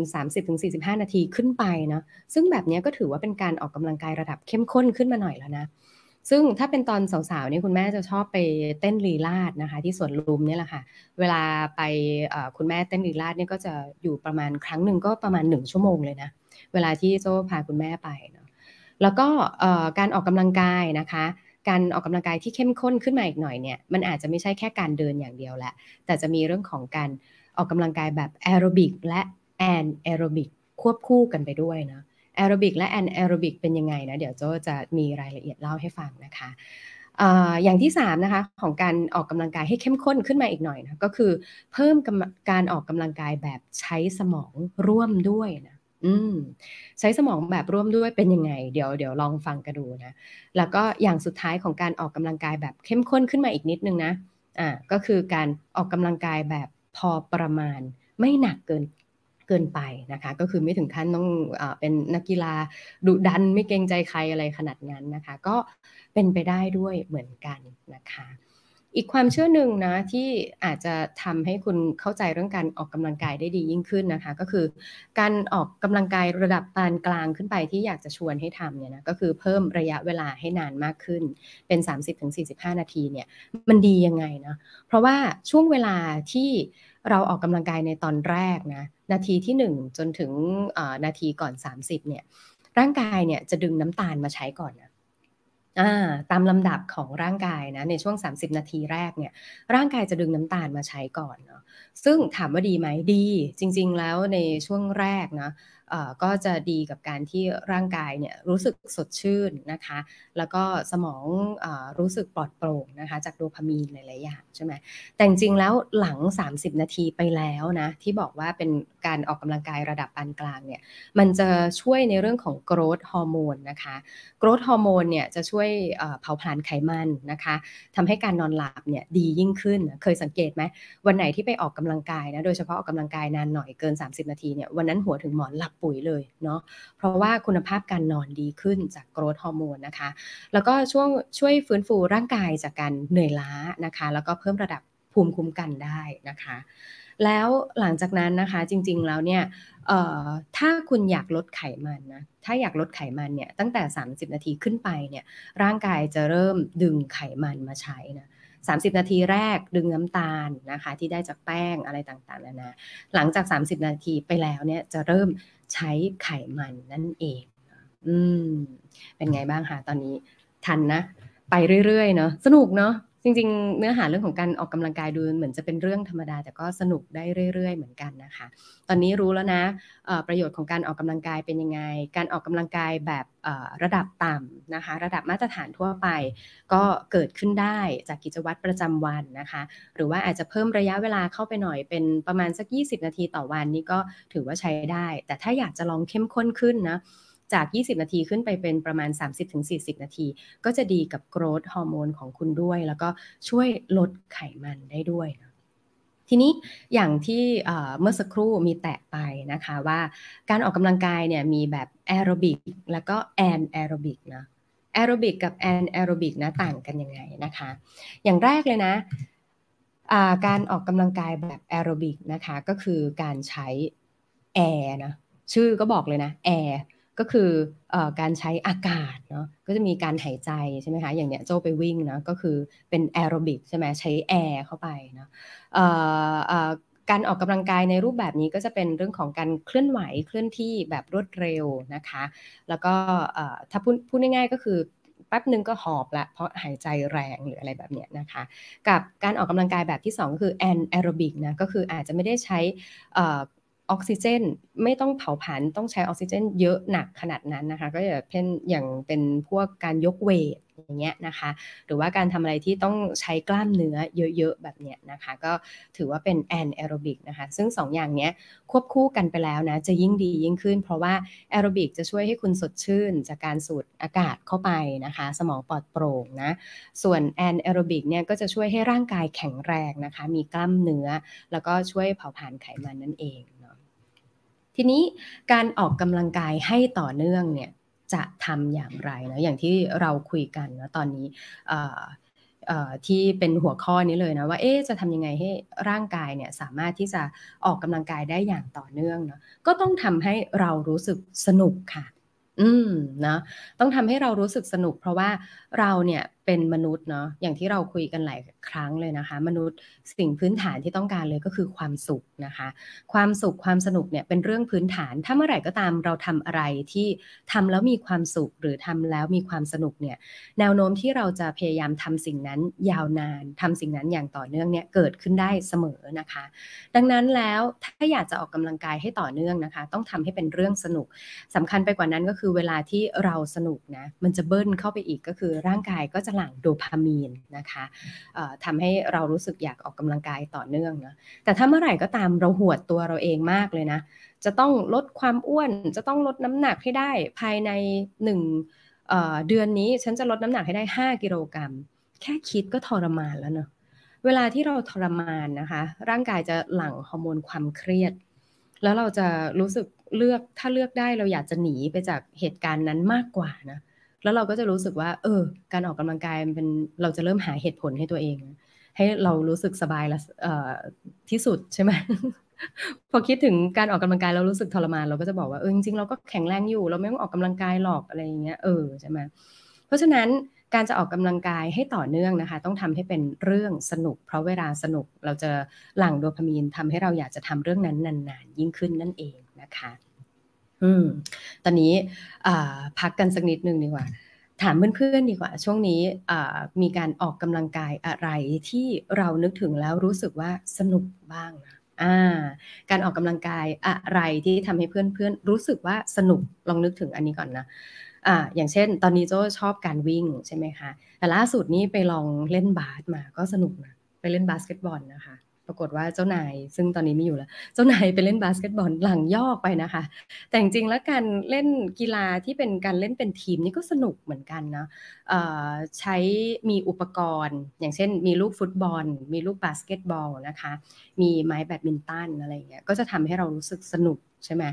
30-45 นาทีขึ้นไปนะซึ่งแบบนี้ก็ถือว่าเป็นการออกกำลังกายระดับเข้มข้นขึ้นมาหน่อยแล้วนะ ซึ่งถ้าเป็นตอนสาวๆนี่คุณแม่จะชอบไปเต้นลีลาดนะคะ ที่สวนลุมนี่แหละค่ะ เวลาไปคุณแม่เต้นลีลาดนี่ก็จะอยู่ประมาณครั้งหนึ่งก็ประมาณหนึ่งชั่วโมงเลยนะ เวลาที่โจ้พาคุณแม่ไปเนาะแล้วก็การออกกำลังกายนะคะ การออกกำลังกายที่เข้มข้นขึ้นมาอีกหน่อยเนี่ยมันอาจจะไม่ใช่แค่การเดินอย่างเดียวแหละแต่จะมีเรื่องของการออกกำลังกายแบบแอโรบิกและ anaerobic ควบคู่กันไปด้วยนะแอโรบิกและ anaerobic เป็นยังไงนะเดี๋ยวโจ้จะมีรายละเอียดเล่าให้ฟังนะคะอย่างที่3นะคะของการออกกำลังกายให้เข้มข้นขึ้นมาอีกหน่อยนะก็คือเพิ่มการออกกำลังกายแบบใช้สมองร่วมด้วยนะ อืมใช้สมองแบบร่วมด้วยเป็นยังไง เดี๋ยวเดี๋ยวลองฟังกันดูนะแล้วก็อย่างสุดท้ายของการออกกำลังกายแบบเข้มข้นขึ้นมาอีกนิดนึงนะอ่าก็คือการออกกำลังกายแบบพอประมาณไม่หนักเกินเกินไปนะคะ ก็คือไม่ถึงขั้นต้องอเป็นนักกีฬาดุดันไม่เกรงใจใครอะไรขนาดนั้นนะคะ ก็เป็นไปได้ด้วยเหมือนกันนะคะ อีกความเชื่อหนึ่งนะที่อาจจะทำให้คุณเข้าใจเรื่องการออกกำลังกายได้ดียิ่งขึ้นนะคะ ก็คือ การออกกำลังกายระดับปานกลางขึ้นไปที่อยากจะชวนให้ทำเนี่ยนะก็คือเพิ่มระยะเวลาให้นานมากขึ้นเป็น 30-45 นาทีเนี่ยมันดียังไงนะเพราะว่าช่วงเวลาที่เราออกกำลังกายในตอนแรกนะนาทีที่ 1 จนถึงนาทีก่อน 30เนี่ยร่างกายเนี่ยจะดึงน้ำตาลมาใช้ก่อนนะ ตามลำดับของร่างกายนะในช่วง 30 นาทีแรกเนี่ยร่างกายจะดึงน้ำตาลมาใช้ก่อนเนาะซึ่งถามว่าดีไหมดี จริง ๆ แล้วในช่วงแรกนะ ก็จะดีกับการที่ร่างกายเนี่ยรู้สึกสดชื่นนะคะ แล้วก็สมองอรู้สึกปลอดโปร่งนะคะ จากโดพามีนหลายๆอย่างใช่ไหมแต่จริงแล้วหลัง 30 นาทีไปแล้วนะ ที่บอกว่าเป็นการออกกำลังกายระดับปานกลางเนี่ยมันจะช่วยในเรื่องของโกรทฮอร์โมนนะคะโกรทฮอร์โมนเนี่ยจะช่วยเผาผลาญไขมันนะคะทำให้การนอนหลับเนี่ยดียิ่งขึ้น เคยสังเกตไหมวันไหนที่ไปออกกำลังกายนะโดยเฉพาะออกกำลังกายนานหน่อยเกิน 30 นาทีเนี่ยวันนั้นหัวถึงหมอนหลับปุ๋ยเลยเนาะเพราะว่าคุณภาพการนอนดีขึ้นจากโกรทฮอร์โมนนะคะ แล้วก็ช่วงช่วยฟื้นฟูร่างกายจากการเหนื่อยล้านะคะ แล้วก็เพิ่มระดับภูมิคุ้มกันได้นะคะ แล้วหลังจากนั้นนะคะจริงๆแล้วเนี่ยถ้าคุณอยากลดไขมันนะถ้าอยากลดไขมันเนี่ยตั้งแต่ 30 นาทีขึ้นไปเนี่ยร่างกายจะเริ่มดึงไขมันมาใช้นะ30 นาทีแรกดึงน้ำตาลนะคะ ที่ได้จากแป้งอะไรต่างๆนานาหลังจาก 30 นาทีไปแล้วเนี่ยจะเริ่ม ใช้ไขมันนั่นเอง อืม เป็นไงบ้างคะตอนนี้ทันนะ ไปเรื่อยๆเนาะสนุกเนาะ จริงๆ เนื้อหาเรื่องของการออกกำลังกายดูเหมือนจะเป็นเรื่องธรรมดา แต่ก็สนุกได้เรื่อย ๆ เหมือนกันนะคะ ตอนนี้รู้แล้วนะประโยชน์ของการออกกำลังกายเป็นยังไง การออกกำลังกายแบบระดับต่ำนะคะ ระดับมาตรฐานทั่วไป ก็เกิดขึ้นได้จากกิจวัตรประจำวันนะคะ หรือว่าอาจจะเพิ่มระยะเวลาเข้าไปหน่อยเป็นประมาณสัก 20 นาทีต่อวันนี่ก็ถือว่าใช้ได้ แต่ถ้าอยากจะลองเข้มข้นขึ้นนะ จาก 20 นาทีขึ้นไปเป็นประมาณ 30-40 นาที ก็จะดีกับ growth hormone ของคุณด้วย แล้วก็ช่วยลดไขมันได้ด้วยทีนี้อย่างที่เมื่อสักครู่มีแตะไปนะคะว่าการออกกำลังกายเนี่ยมีแบบแอโรบิกแล้วก็ anaerobic นะแอโรบิกกับ anaerobic นะต่างกันยังไงนะคะ อย่างแรกเลยนะการออกกำลังกายแบบแอโรบิกนะคะก็คือการใช้แอร์นะชื่อก็บอกเลยนะแอร์ ก็คืออการใช้อากาศเนาะก็จะมีการหายใจใช่ไหมคะอย่างเนี้ยโจ้ไปวิ่งนะก็คือเป็นแอโรบิกใช่ไหมใช้แอร์เข้าไปเนาะการออกกำลังกายในรูปแบบนี้ก็จะเป็นเรื่องของการเคลื่อนไหวเคลื่อนที่แบบรวดเร็วนะคะ แล้วก็ถ้าพูดพูดง่ายๆก็คือแป๊บหนึ่งก็หอบละเพราะหายใจแรงหรืออะไรแบบเนี้ยนะคะ กับการออกกำลังกายแบบที่ 2 ก็คือ anaerobic นะก็คืออาจจะไม่ได้ใช้ ออกซิเจนไม่ต้องเผาผลาญต้องใช้ออกซิเจน เยอะหนักขนาดนั้นนะคะ ก็อย่างเช่นอย่างเป็นพวกการยก weight อย่างเงี้ยนะคะ หรือว่าการทำอะไรที่ต้องใช้กล้ามเนื้อเยอะๆ แบบเนี้ยนะคะ ก็ถือว่าเป็น anaerobic นะคะ ซึ่ง2ออย่างเนี้ยควบคู่กันไปแล้วนะ จะยิ่งดียิ่งขึ้น เพราะว่าแอโรบิกจะช่วยให้คุณสดชื่น จากการสูดอากาศเข้าไปนะคะ สมองปลอดโปร่งนะ ส่วน anaerobic เนี่ยก็จะช่วยให้ร่างกายแข็งแรงนะคะ มีกล้ามเนื้อ แล้วก็ช่วยเผาผลาญไขมันนั่นเอง ทีนี้การออกกำลังกายให้ต่อเนื่องเนี่ยจะทำอย่างไรนะอย่างที่เราคุยกันนะตอนนี้ที่เป็นหัวข้อนี้เลยนะว่าเอ๊จะทำยังไงให้ร่างกายเนี่ยสามารถที่จะออกกำลังกายได้อย่างต่อเนื่องเนาะก็ต้องทำให้เรารู้สึกสนุกค่ะ อืมนะต้องทำให้เรารู้สึกสนุก เพราะว่าเราเนี่ย เป็นมนุษย์เนาะอย่างที่เราคุยกันหลายครั้งเลยนะคะ มนุษย์สิ่งพื้นฐานที่ต้องการเลยก็คือความสุขนะคะ ความสุขความสนุกเนี่ยเป็นเรื่องพื้นฐาน ถ้าเมื่อไหร่ก็ตามเราทำอะไรที่ทำแล้วมีความสุขหรือทำแล้วมีความสนุกเนี่ยแนวโน้มที่เราจะพยายามทำสิ่งนั้นยาวนานทำสิ่งนั้นอย่างต่อเนื่องเนี่ยเกิดขึ้นได้เสมอนะคะ ดังนั้นแล้วถ้าอยากจะออกกำลังกายให้ต่อเนื่องนะคะ ต้องทำให้เป็นเรื่องสนุกสำคัญไปกว่านั้นก็คือเวลาที่เราสนุกนะมันจะเบิ้ลเข้าไปอีกก็คือร่างกายก็จะลั่งโดพามีนนะคะทำให้เรารู้สึกอยากออกกำลังกายต่อเนื่องนะแต่ถ้าเมื่อไหร่ก็ตามเราหวดตัวเราเองมากเลยนะ จะต้องลดความอ้วน จะต้องลดน้ำหนักให้ได้ภายในหนึ่งเดือนนี้ฉันจะลดน้ำหนักให้ได้ 5 กิโลกรัม แค่คิดก็ทรมานแล้วเนาะเวลาที่เราทรมานนะคะ ร่างกายจะหลั่งฮอร์โมนความเครียด แล้วเราจะรู้สึกเลือกถ้าเลือกได้เราอยากจะหนีไปจากเหตุการณ์นั้นมากกว่านะ แล้วเราก็จะรู้สึกว่า เออ การออกกำลังกายมันเป็นเราจะเริ่มหาเหตุผลให้ตัวเอง ให้เรารู้สึกสบายละที่สุดใช่ไหมพอคิดถึงการออกกำลังกายเรารู้สึกทรมานเราก็จะบอกว่าเออจริงๆเราก็แข็งแรงอยู่ เราไม่ต้องออกกำลังกายหรอกอะไรอย่างเงี้ยเออใช่ไหมเพราะฉะนั้นการจะออกกำลังกายให้ต่อเนื่องนะคะ ต้องทำให้เป็นเรื่องสนุก เพราะเวลาสนุกเราจะหลั่งโดพามีนทำให้เราอยากจะทำเรื่องนั้นนานๆ ยิ่งขึ้นนั่นเองนะคะ อืม ตอนนี้พักกันสักนิดนึงดีกว่า ถามเพื่อนๆดีกว่า ช่วงนี้มีการออกกำลังกายอะไรที่เรานึกถึงแล้วรู้สึกว่าสนุกบ้างนะอ่า การออกกำลังกายอะไรที่ทำให้เพื่อนๆรู้สึกว่าสนุกลองนึกถึงอันนี้ก่อนนะอ่าอย่างเช่น ตอนนี้โจ้ชอบการวิ่งใช่ไหมคะแต่ล่าสุดนี้ไปลองเล่นบาสมาก็สนุกนะไปเล่นบาสเกตบอลนะคะ ปรากฏว่าเจ้านาย ซึ่งตอนนี้ไม่อยู่แล้ว เจ้านายไปเล่นบาสเกตบอลหลังยอกไปนะคะ แต่จริงๆแล้วการเล่นกีฬาที่เป็นการเล่นเป็นทีมนี่ก็สนุกเหมือนกันนะใช้มีอุปกรณ์ อย่างเช่น มีลูกฟุตบอล มีลูกบาสเกตบอลนะคะ มีไม้แบดมินตันอะไรเงี้ยก็จะทำให้เรารู้สึกสนุกใช่ไหม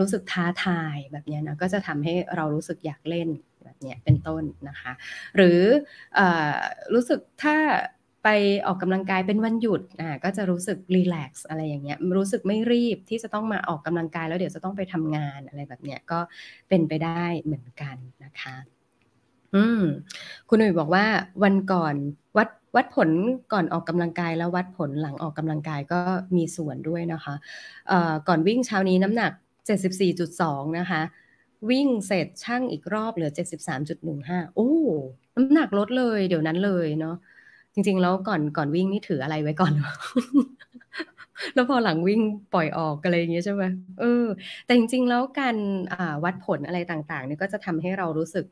รู้สึกท้าทายแบบนี้นะก็จะทำให้เรารู้สึกอยากเล่นแบบนี้เป็นต้นนะคะ หรืออรู้สึกถ้า ไปออกกำลังกายเป็นวันหยุดอ่าก็จะรู้สึก relax อะไรอย่างเงี้ยรู้สึกไม่รีบที่จะต้องมาออกกำลังกายแล้วเดี๋ยวจะต้องไปทำงานอะไรแบบเนี้ยก็เป็นไปได้เหมือนกันนะคะ อืม คุณหนุ่ยบอกว่าวันก่อนวัดวัดผลก่อนออกกำลังกายแล้ววัดผลหลังออกกำลังกายก็มีส่วนด้วยนะคะเอ่อก่อนวิ่งเช้านี้น้ำหนัก 74.2 นะคะ วิ่งเสร็จช่างอีกรอบเหลือ 73.15โอ้น้ำหนักลดเลย เดี๋ยวนั้นเลยเนาะ จริง ๆ แล้วก่อนก่อนวิ่งนี่ถืออะไรไว้ก่อน แล้วพอหลังวิ่งปล่อยออกอะไรอย่างเงี้ยใช่ไหมเออ แต่จริง ๆ แล้วการวัดผลอะไรต่างๆเนี่ยก็จะทำให้เรารู้สึก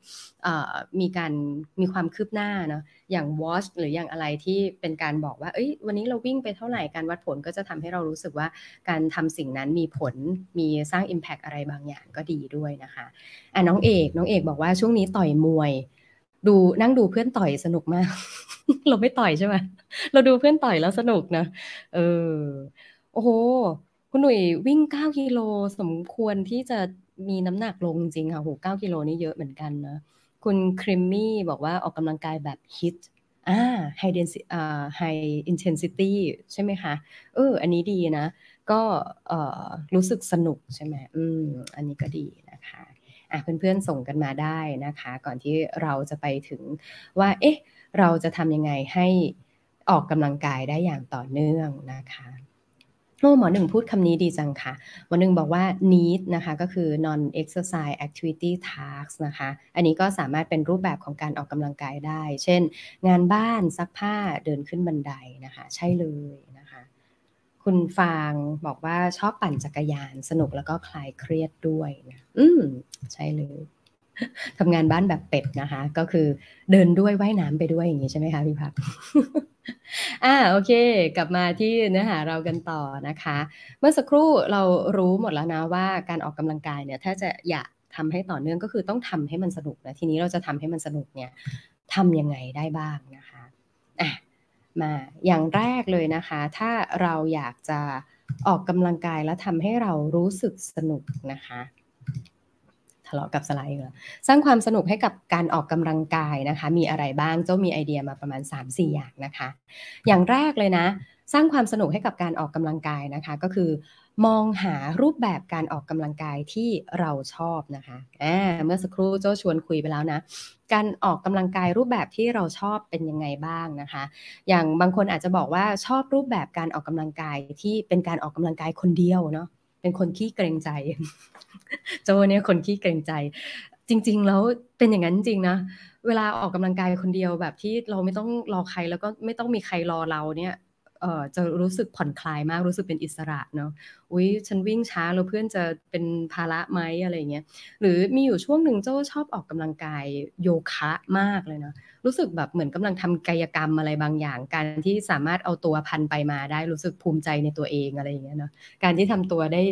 มีการมีความคืบหน้าเนาะอย่าง watch หรืออย่างอะไรที่เป็นการบอกว่า เอ้ย วันนี้เราวิ่งไปเท่าไหร่การวัดผลก็จะทำให้เรารู้สึกว่าการทำสิ่งนั้นมีผลมีสร้าง impact อะไรบางอย่างก็ดีด้วยนะคะอะน้องเอกน้องเอกบอกว่าช่วงนี้ต่อยมวย ดูนั่งดูเพื่อนต่อยสนุกมาก เราไม่ต่อยใช่ไหมเราดูเพื่อนต่อยแล้วสนุกนะเออโอ้โห คุณหนุ่ยวิ่งเก้ากิโลสมควรที่จะมีน้ำหนักลงจริงค่ะโหเก้ากิโลนี่เยอะเหมือนกันนะคุณครีมมี่บอกว่าออกกำลังกายแบบ HIIT อ่า high densi อ่า high intensity ใช่ไหมคะเอออันนี้ดีนะ ก็เอ่อรู้สึกสนุกใช่ไหมอืมอันนี้ก็ดีนะคะ เพื่อนๆส่งกันมาได้นะคะ ก่อนที่เราจะไปถึงว่า เอ๊ะ เราจะทำยังไงให้ออกกำลังกายได้อย่างต่อเนื่องนะคะโอ้หมอหนึ่งพูดคำนี้ดีจังค่ะ หมอหนึ่งบอกว่า need นะคะ ก็คือ non exercise activity tasks นะคะ อันนี้ก็สามารถเป็นรูปแบบของการออกกำลังกายได้ เช่น งานบ้านซักผ้าเดินขึ้นบันไดนะคะ ใช่เลย คุณฟางบอกว่าชอบปั่นจักรยานสนุกแล้วก็คลายเครียดด้วยนะอืมใช่เลยทำงานบ้านแบบเป็ดนะคะ ก็คือเดินด้วยว่ายน้ำไปด้วยอย่างนี้ใช่ไหมคะพี่พักอ่าโอเค กลับมาที่เนื้อหาเรากันต่อนะคะ เมื่อสักครู่เรารู้หมดแล้วนะว่าการออกกำลังกายเนี่ย ถ้าจะอยากทำให้ต่อเนื่องก็คือต้องทำให้มันสนุกนะทีนี้เราจะทำให้มันสนุกเนี่ยทำยังไงได้บ้างนะคะอะ มาอย่างแรกเลยนะคะ ถ้าเราอยากจะออกกำลังกายและทำให้เรารู้สึกสนุกนะคะทะเลาะกับสไลด์เหรอสร้างความสนุกให้กับการออกกำลังกายนะคะ มีอะไรบ้างเจ้ามีไอเดียมาประมาณ 3-4 อย่างนะคะ อย่างแรกเลยนะ สร้างความสนุกให้กับการออกกำลังกายนะคะ ก็คือ มองหารูปแบบการออกกำลังกายที่เราชอบนะคะอ่าเมื่อสักครู่โจชวนคุยไปแล้วนะ การออกกำลังกายรูปแบบที่เราชอบเป็นยังไงบ้างนะคะ อย่างบางคนอาจจะบอกว่าชอบรูปแบบการออกกำลังกายที่เป็นการออกกำลังกายคนเดียวเนาะเป็นคนขี้เกรงใจ โจเนี่ยคนขี้เกรงใจ จริง ๆ แล้วเป็นอย่างนั้นจริงนะเวลาออกกำลังกายคนเดียวแบบที่เราไม่ต้องรอใครแล้วก็ไม่ต้องมีใครรอเราเนี่ย จะรู้สึกผ่อนคลายมากรู้สึกเป็นอิสระเนาะอุ้ยฉันวิ่งช้าแล้วเพื่อนจะเป็นภาระไหมอะไรเงี้ยหรือมีอยู่ช่วงหนึ่งเจ้าชอบออกกำลังกายโยคะมากเลยเนาะรู้สึกแบบเหมือนกำลังทำกายกรรมอะไรบางอย่างการที่สามารถเอาตัวพันไปมาได้รู้สึกภูมิใจในตัวเองอะไรอย่างเงี้ยเนาะการที่ทำตัวได้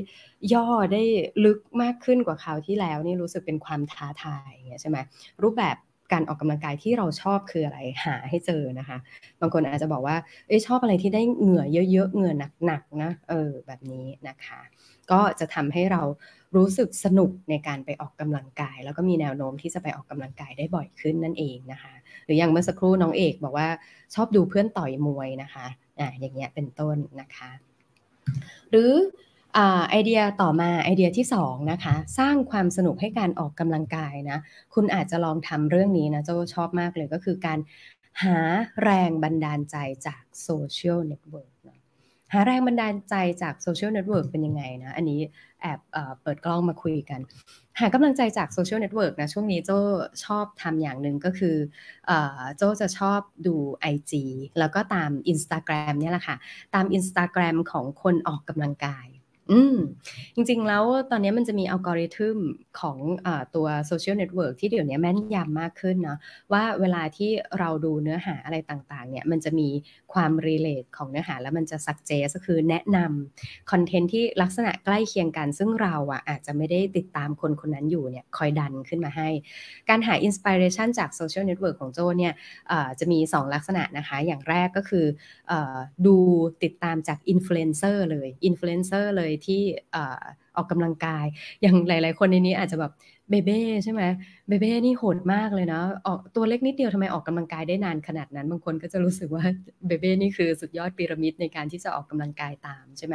ย่อได้ลึกมากขึ้นกว่าคราวที่แล้วนี่รู้สึกเป็นความท้าทายอย่างเงี้ยใช่ไหมรูปแบบ การออกกำลังกายที่เราชอบคืออะไรหาให้เจอนะคะ บางคนอาจจะบอกว่าเอ้ชอบอะไรที่ได้เหงื่อเยอะๆเหงื่อหนักๆนะเออแบบนี้นะคะ ก็จะทำให้เรารู้สึกสนุกในการไปออกกำลังกาย แล้วก็มีแนวโน้มที่จะไปออกกำลังกายได้บ่อยขึ้นนั่นเองนะคะ หรืออย่างเมื่อสักครู่น้องเอกบอกว่าชอบดูเพื่อนต่อยมวยนะคะอ่าอย่างเงี้ยเป็นต้นนะคะ หรือ ไอเดียต่อมาไอเดียที่2นะคะสร้างความสนุกให้การออกกำลังกายนะคุณอาจจะลองทำเรื่องนี้นะโจ้ชอบมากเลยก็คือการหาแรงบันดาลใจจาก social network หหาแรงบันดาลใจจาก social network เป็นยังไงนะอันนี้แอบเปิดกล้องมาคุยกัน หากำลังใจจาก social network นะช่วงนี้โจ้ชอบทำอย่างหนึ่งก็คือโจ้จะชอบดู IG แล้วก็ตาม Instagram เนี่ยแหละค่ะ ตาม Instagram ของคนออกกำลังกาย อืมจริงๆ แล้วตอนนี้มันจะมีอัลกอริทึมของอตัว social network ที่เดี๋ยวนี้แม่นยำมากขึ้นเนาะว่าเวลาที่เราดูเนื้อหาอะไรต่างๆ เนี่ยมันจะมีความ relate ของเนื้อหาแล้วมันจะ suggest ก็คือแนะนำคอนเทนต์ที่ลักษณะใกล้เคียงกัน ซึ่งเราอะอาจจะไม่ได้ติดตามคนคนนั้นอยู่เนี่ยคอยดันขึ้นมาให้ การหา inspiration จากโซเชียลเน็ตเวิร์กของโจ้เนี่ยจะมี 2 ลักษณะนะคะอย่างแรกก็คืออดูติดตามจากอินฟลูเอนเซอร์เลยอินฟลูเอนเซอร์เลยที่ออกกำลังกาย อย่างหลาย ๆ คนในนี้อาจจะแบบเบเบ้ใช่ไหมเบเบ้นี่โหดมากเลยนะออกตัวเล็กนิดเดียวทำไมออกกำลังกายได้นานขนาดนั้น บางคนก็จะรู้สึกว่าเบเบ้นี่คือสุดยอดพีระมิดในการที่จะออกกำลังกายตามใช่ไหม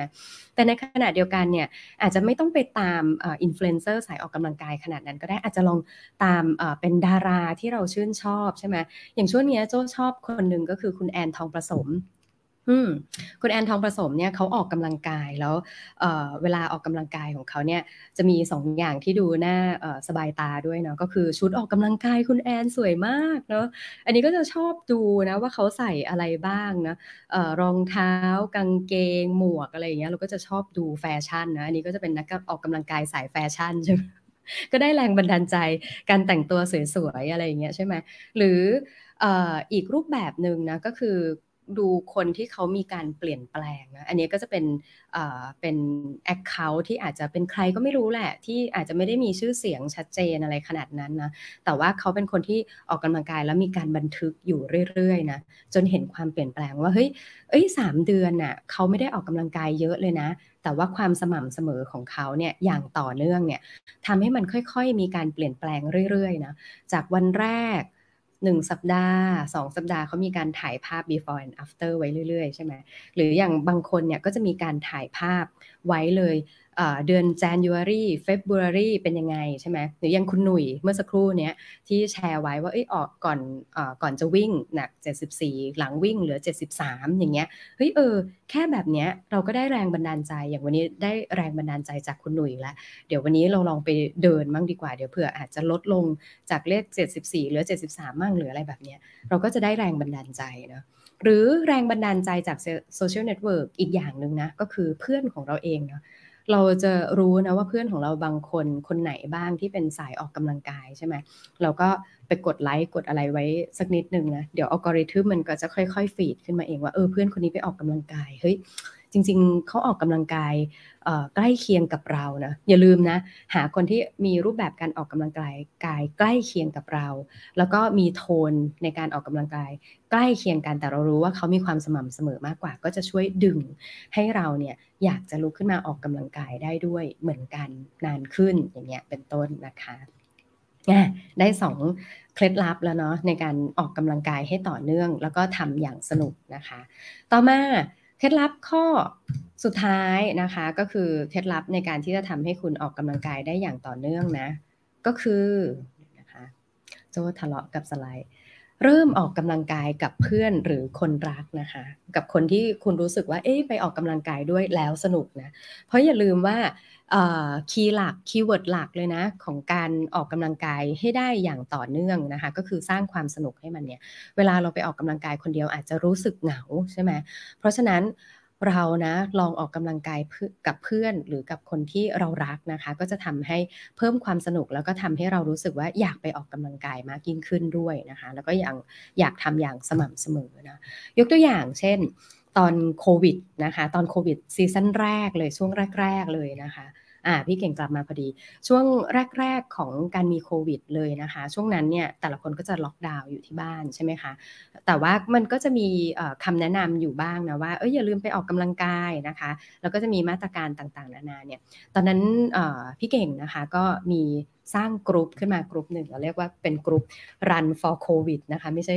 แต่ในขณะเดียวกันเนี่ยอาจจะไม่ต้องไปตามอินฟลูเอนเซอร์สายออกกำลังกายขนาดนั้นก็ได้อาจจะลองตามเป็นดาราที่เราชื่นชอบใช่ไหมอย่างช่วงนี้โจ้ชอบคนหนึ่งก็คือคุณแอนทองประสม อืมคุณแอนทองประสมเนี่ยเขาออกกำลังกายแล้วเเวลาออกกำลังกายของเขาเนี่ยจะมี2ออย่างที่ดูน่าสบายตาด้วยเนาะก็คือชุดออกกำลังกายคุณแอนสวยมากเนาะอันนี้ก็จะชอบดูนะว่าเขาใส่อะไรบ้างนะรองเท้ากางเกงหมวกอะไรอย่างเงี้ยเราก็จะชอบดูแฟชั่นนะอันนี้ก็จะเป็นนักออกกำลังกายสายแฟชั่นใช่ไหมก็ได้แรงบันดาลใจการแต่งตัวสวยๆอะไรอย่างเงี้ยใช่ไหมหรืออีกรูปแบบหนึ่งนะก็คือ ดูคนที่เขามีการเปลี่ยนแปลงนะ อันนี้ก็จะเป็นเป็นแอคเคาท์ที่อาจจะเป็นใครก็ไม่รู้แหละ ที่อาจจะไม่ได้มีชื่อเสียงชัดเจนอะไรขนาดนั้นนะ แต่ว่าเขาเป็นคนที่ออกกำลังกายแล้วมีการบันทึกอยู่เรื่อยๆนะ จนเห็นความเปลี่ยนแปลงว่า เฮ้ย เอ้ยสามเดือนน่ะเขาไม่ได้ออกกำลังกายเยอะเลยนะ แต่ว่าความสม่ำเสมอของเขาเนี่ยอย่างต่อเนื่องเนี่ยทำให้มันค่อยๆ มีการเปลี่ยนแปลงเรื่อยๆนะ จากวันแรก หนึ่งสัปดาห์สองสัปดาห์เขามีการถ่ายภาพ before and after ไว้เรื่อยๆ ใช่ไหมหรืออย่างบางคนเนี่ยก็จะมีการถ่ายภาพไว้เลย เดือน January February เป็นยังไงใช่ไหมหรือยังคุณหนุ่ยเมื่อสักครู่เนี้ยที่แชร์ไว้ว่าเอ้ยออกก่อนอก่อนจะวิ่งหนัก 74 หลังวิ่งเหลือ 73 อย่างเงี้ยเฮ้ยเออแค่แบบเนี้ยเราก็ได้แรงบันดาลใจ อย่างวันนี้ได้แรงบันดาลใจจากคุณหนุ่ยแล้วเดี๋ยววันนี้เราลองไปเดินมั่งดีกว่าเดี๋ยวเผื่ออาจจะลดลงจากเลข 74 เหลือ 73 มั่งหรืออะไรแบบเนี้ยเราก็จะได้แรงบันดาลใจเนาะหรือแรงบันดาลใจจากโซเชียลเน็ตเวิร์กอีกอย่างหนึ่งนะ ก็คือเพื่อนของเราเองเนาะ เราจะรู้นะว่าเพื่อนของเราบางคนคนไหนบ้างที่เป็นสายออกกำลังกายใช่ไหมเราก็ไปกดไลค์กดอะไรไว้สักนิดนึงนะเดี๋ยวอัลกอริทึมมันก็จะค่อยๆ feed ขึ้นมาเองว่าเออเพื่อนคนนี้ไปออกกำลังกายเฮ้ย จริง ๆ เขาออกกำลังกายใกล้เคียงกับเรานะอย่าลืมนะ หาคนที่มีรูปแบบการออกกำลังกายกายใกล้เคียงกับเรา แล้วก็มีโทนในการออกกำลังกาย ใกล้เคียงกันแต่เรารู้ว่าเขามีความสม่ำเสมอมากกว่า ก็จะช่วยดึงให้เราเนี่ยอยากจะลุกขึ้นมาออกกำลังกายได้ด้วยเหมือนกันนานขึ้นอย่างเงี้ยเป็นต้นนะคะได้สองเคล็ดลับแล้วเนาะในการออกกำลังกายให้ต่อเนื่อง แล้วก็ทำอย่างสนุกนะคะ ต่อมา เคล็ดลับข้อสุดท้ายนะคะก็คือเคล็ดลับในการที่จะทำให้คุณออกกำลังกายได้อย่างต่อเนื่องนะ ก็คือนะคะโจ้ทะเลาะกับสไลด์ เริ่มออกกำลังกายกับเพื่อนหรือคนรักนะคะ กับคนที่คุณรู้สึกว่าเอ๊ะไปออกกำลังกายด้วยแล้วสนุกนะ เพราะอย่าลืมว่า key หลัก keyword หลักเลยนะ ของการออกกำลังกายให้ได้อย่างต่อเนื่องนะคะ ก็คือสร้างความสนุกให้มันเนี่ย เวลาเราไปออกกำลังกายคนเดียวอาจจะรู้สึกเหงาใช่ไหมเพราะฉะนั้น เรานะลองออกกำลังกายกับเพื่อนหรือกับคนที่เรารักนะคะ ก็จะทำให้เพิ่มความสนุกแล้วก็ทำให้เรารู้สึกว่าอยากไปออกกำลังกายมากยิ่งขึ้นด้วยนะคะ แล้วก็ยังอยากทำอย่างสม่ำเสมอนะยกตัวอย่างเช่น ตอนโควิดนะคะ ตอนโควิดซีซั่นแรกเลยช่วงแรก ๆเลยนะคะ อ่าพี่เก่งกลับมาพอดี ช่วงแรก ๆของการมีโควิดเลยนะคะ ช่วงนั้นเนี่ยแต่ละคนก็จะล็อกดาวน์อยู่ที่บ้านใช่ไหมคะ แต่ว่ามันก็จะมีคำแนะนำอยู่บ้างนะว่าเอออย่าลืมไปออกกำลังกายนะคะ แล้วก็จะมีมาตรการต่างๆ นานาเนี่ยตอนนั้นพี่เก่งนะคะก็มีสร้างกลุ่มขึ้นมากลุ่มหนึ่งเราเรียกว่าเป็นกลุ่ม run for covid นะคะไม่ใช่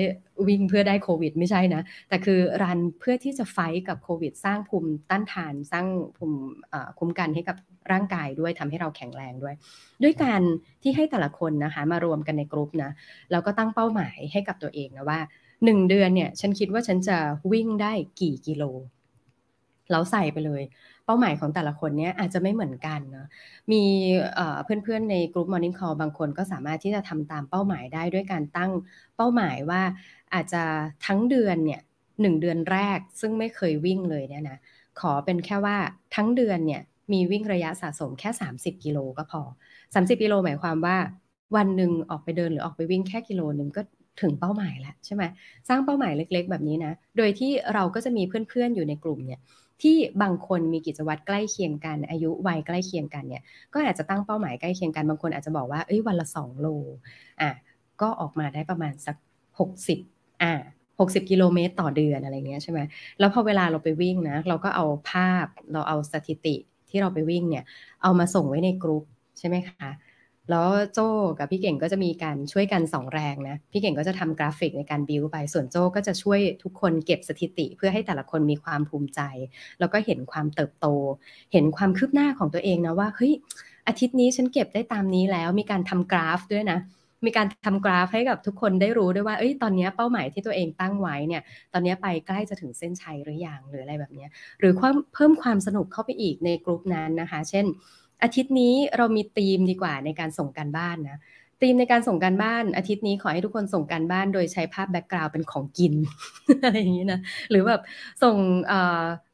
วิ่งเพื่อได้โควิดไม่ใช่นะ แต่คือรันเพื่อที่จะไฟกับโควิด สร้างภูมิต้านทาน สร้างภูมิคุ้มกันให้กับ ร่างกายด้วยทำให้เราแข็งแรงด้วย ด้วยการที่ให้แต่ละคนนะคะมารวมกันในกลุ่มนะแล้วก็ตั้งเป้าหมายให้กับตัวเองนะว่าหนึ่งเดือนเนี่ยฉันคิดว่าฉันจะวิ่งได้กี่กิโลแล้วใส่ไปเลย เป้าหมายของแต่ละคนเนี้ยอาจจะไม่เหมือนกันเนาะมีเพื่อนๆในกลุ่ม Morning Call บางคนก็สามารถที่จะทำตามเป้าหมายได้ด้วยการตั้งเป้าหมายว่าอาจจะทั้งเดือนเนี่ยหนึ่งเดือนแรกซึ่งไม่เคยวิ่งเลยเนี่ยนะขอเป็นแค่ว่าทั้งเดือนเนี่ย มีวิ่งระยะสะสมแค่ 30 กิโลก็พอ 30 กิโลหมายความว่า วันหนึ่งออกไปเดินหรือออกไปวิ่งแค่กิโลหนึ่งก็ถึงเป้าหมายแล้วใช่ไหมสร้างเป้าหมายเล็ก ๆ แบบนี้นะ โดยที่เราก็จะมีเพื่อนๆอยู่ในกลุ่มเนี่ยที่บางคนมีกิจวัตรใกล้เคียงกัน อายุวัยใกล้เคียงกันเนี่ยก็อาจจะตั้งเป้าหมายใกล้เคียงกันบางคนอาจจะบอกว่าเอ้ยวันละ 2 โลอะก็ออกมาได้ประมาณสัก 60อะ60 กิโลเมตรต่อเดือนอะไรเงี้ยใช่ไหมแล้วพอเวลาเราไปวิ่งนะ เราก็เอาภาพเราเอาสถิติ ที่เราไปวิ่งเนี่ยเอามาส่งไว้ในกรุ๊ปใช่ไหมคะแล้วโจ้กับพี่เก่งก็จะมีการช่วยกันสองแรงนะ พี่เก่งก็จะทำกราฟิกในการบิวไป ส่วนโจ้ก็จะช่วยทุกคนเก็บสถิติ เพื่อให้แต่ละคนมีความภูมิใจ แล้วก็เห็นความเติบโต เห็นความคืบหน้าของตัวเองนะว่าเฮ้ยอาทิตย์นี้ฉันเก็บได้ตามนี้แล้วมีการทำกราฟด้วยนะ มีการทำกราฟให้กับทุกคนได้รู้ด้วยว่าเอ้ยตอนนี้เป้าหมายที่ตัวเองตั้งไว้เนี่ย ตอนนี้ไปใกล้จะถึงเส้นชัยหรือยังหรืออะไรแบบนี้หรือเพิ่มความสนุกเข้าไปอีกในกลุ่มนั้นนะคะ เช่นอาทิตย์นี้เรามีธีมดีกว่าในการส่งการบ้านนะ ธีมในการส่งการบ้านอาทิตย์นี้ขอให้ทุกคนส่งการบ้านโดยใช้ภาพแบ็กกราวด์เป็นของกินอะไรอย่างนี้นะหรือแบบส่ง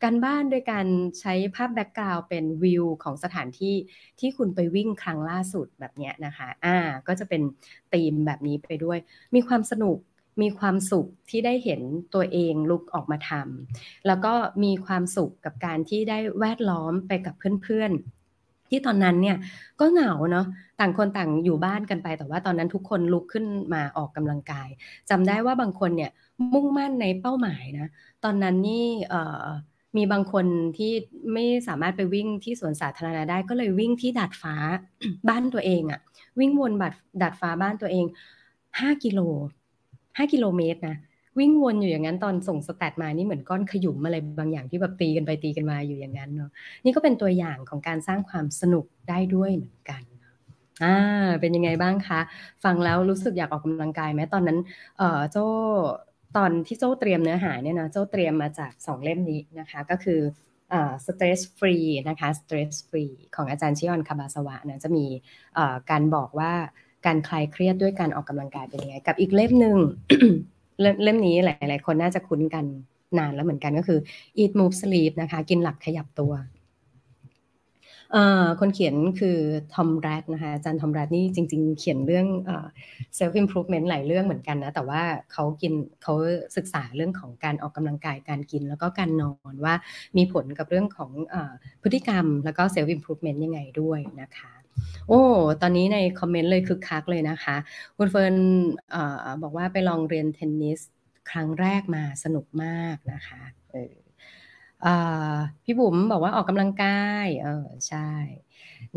การบ้านโดยการใช้ภาพแบ็กกราวด์เป็นวิวของสถานที่ที่คุณไปวิ่งครั้งล่าสุดแบบนี้นะคะอ่าก็จะเป็นธีมแบบนี้ไปด้วย มีความสนุกมีความสุขที่ได้เห็นตัวเองลุกออกมาทำแล้วก็มีความสุขกับการที่ได้แวดล้อมไปกับเพื่อนๆ ที่ตอนนั้นเนี่ยก็เหงาเนาะต่างคนต่างอยู่บ้านกันไป แต่ว่าตอนนั้นทุกคนลุกขึ้นมาออกกำลังกายจำได้ว่าบางคนเนี่ยมุ่งมั่นในเป้าหมายนะตอนนั้นนี่มีบางคนที่ไม่สามารถไปวิ่งที่สวนสาธารณะได้ก็เลยวิ่งที่ดาดฟ้าบ้านตัวเองอะวิ่งวนบัดดาดฟ้าบ้านตัวเอง5กิโล5กิโลเมตรนะ วิ่งวนอยู่อย่างนั้นตอนส่งสแตทมานี่เหมือนก้อนขยุมอะไรบางอย่างที่แบบตีกันไปตีกันมาอยู่อย่างนั้นเนาะนี่ก็เป็นตัวอย่างของการสร้างความสนุกได้ด้วยเหมือนกันอ่าเป็นยังไงบ้างคะ ฟังแล้วรู้สึกอยากออกกำลังกายไหมตอนนั้นเออโจตอนที่โจ้เตรียมเนื้อหาเนี่ยนะโจ้เตรียมมาจากสองเล่มนี้นะคะ ก็คือ stress free นะคะ stress free ของอาจารย์ชิออนคาบาสวะนะจะมีการบอกว่าการคลายเครียดด้วยการออกกำลังกายเป็นยังไง กับอีกเล่มหนึ่ง เล่มนี้หลาย ๆ คนน่าจะคุ้นกันนานแล้วเหมือนกันก็คือ eat move sleep นะคะ กินหลับขยับตัวคนเขียนคือทอมแรดนะคะอาจารย์ทอมแรดนี่จริง ๆ เขียนเรื่อง self improvement หลายเรื่องเหมือนกันนะแต่ว่าเขากินเขาศึกษาเรื่องของการออกกำลังกายการกิน แล้วก็การนอนว่ามีผลกับเรื่องของอพฤติกรรมแล้วก็ self improvement ยังไงด้วยนะคะ โอ้ ตอนนี้ในคอมเมนต์เลยคึกคักเลยนะคะ คุณเฟิร์นบอกว่าไปลองเรียนเทนนิสครั้งแรกมาสนุกมากนะคะเออพี่บุ๋มบอกว่าออกกำลังกาย เออใช่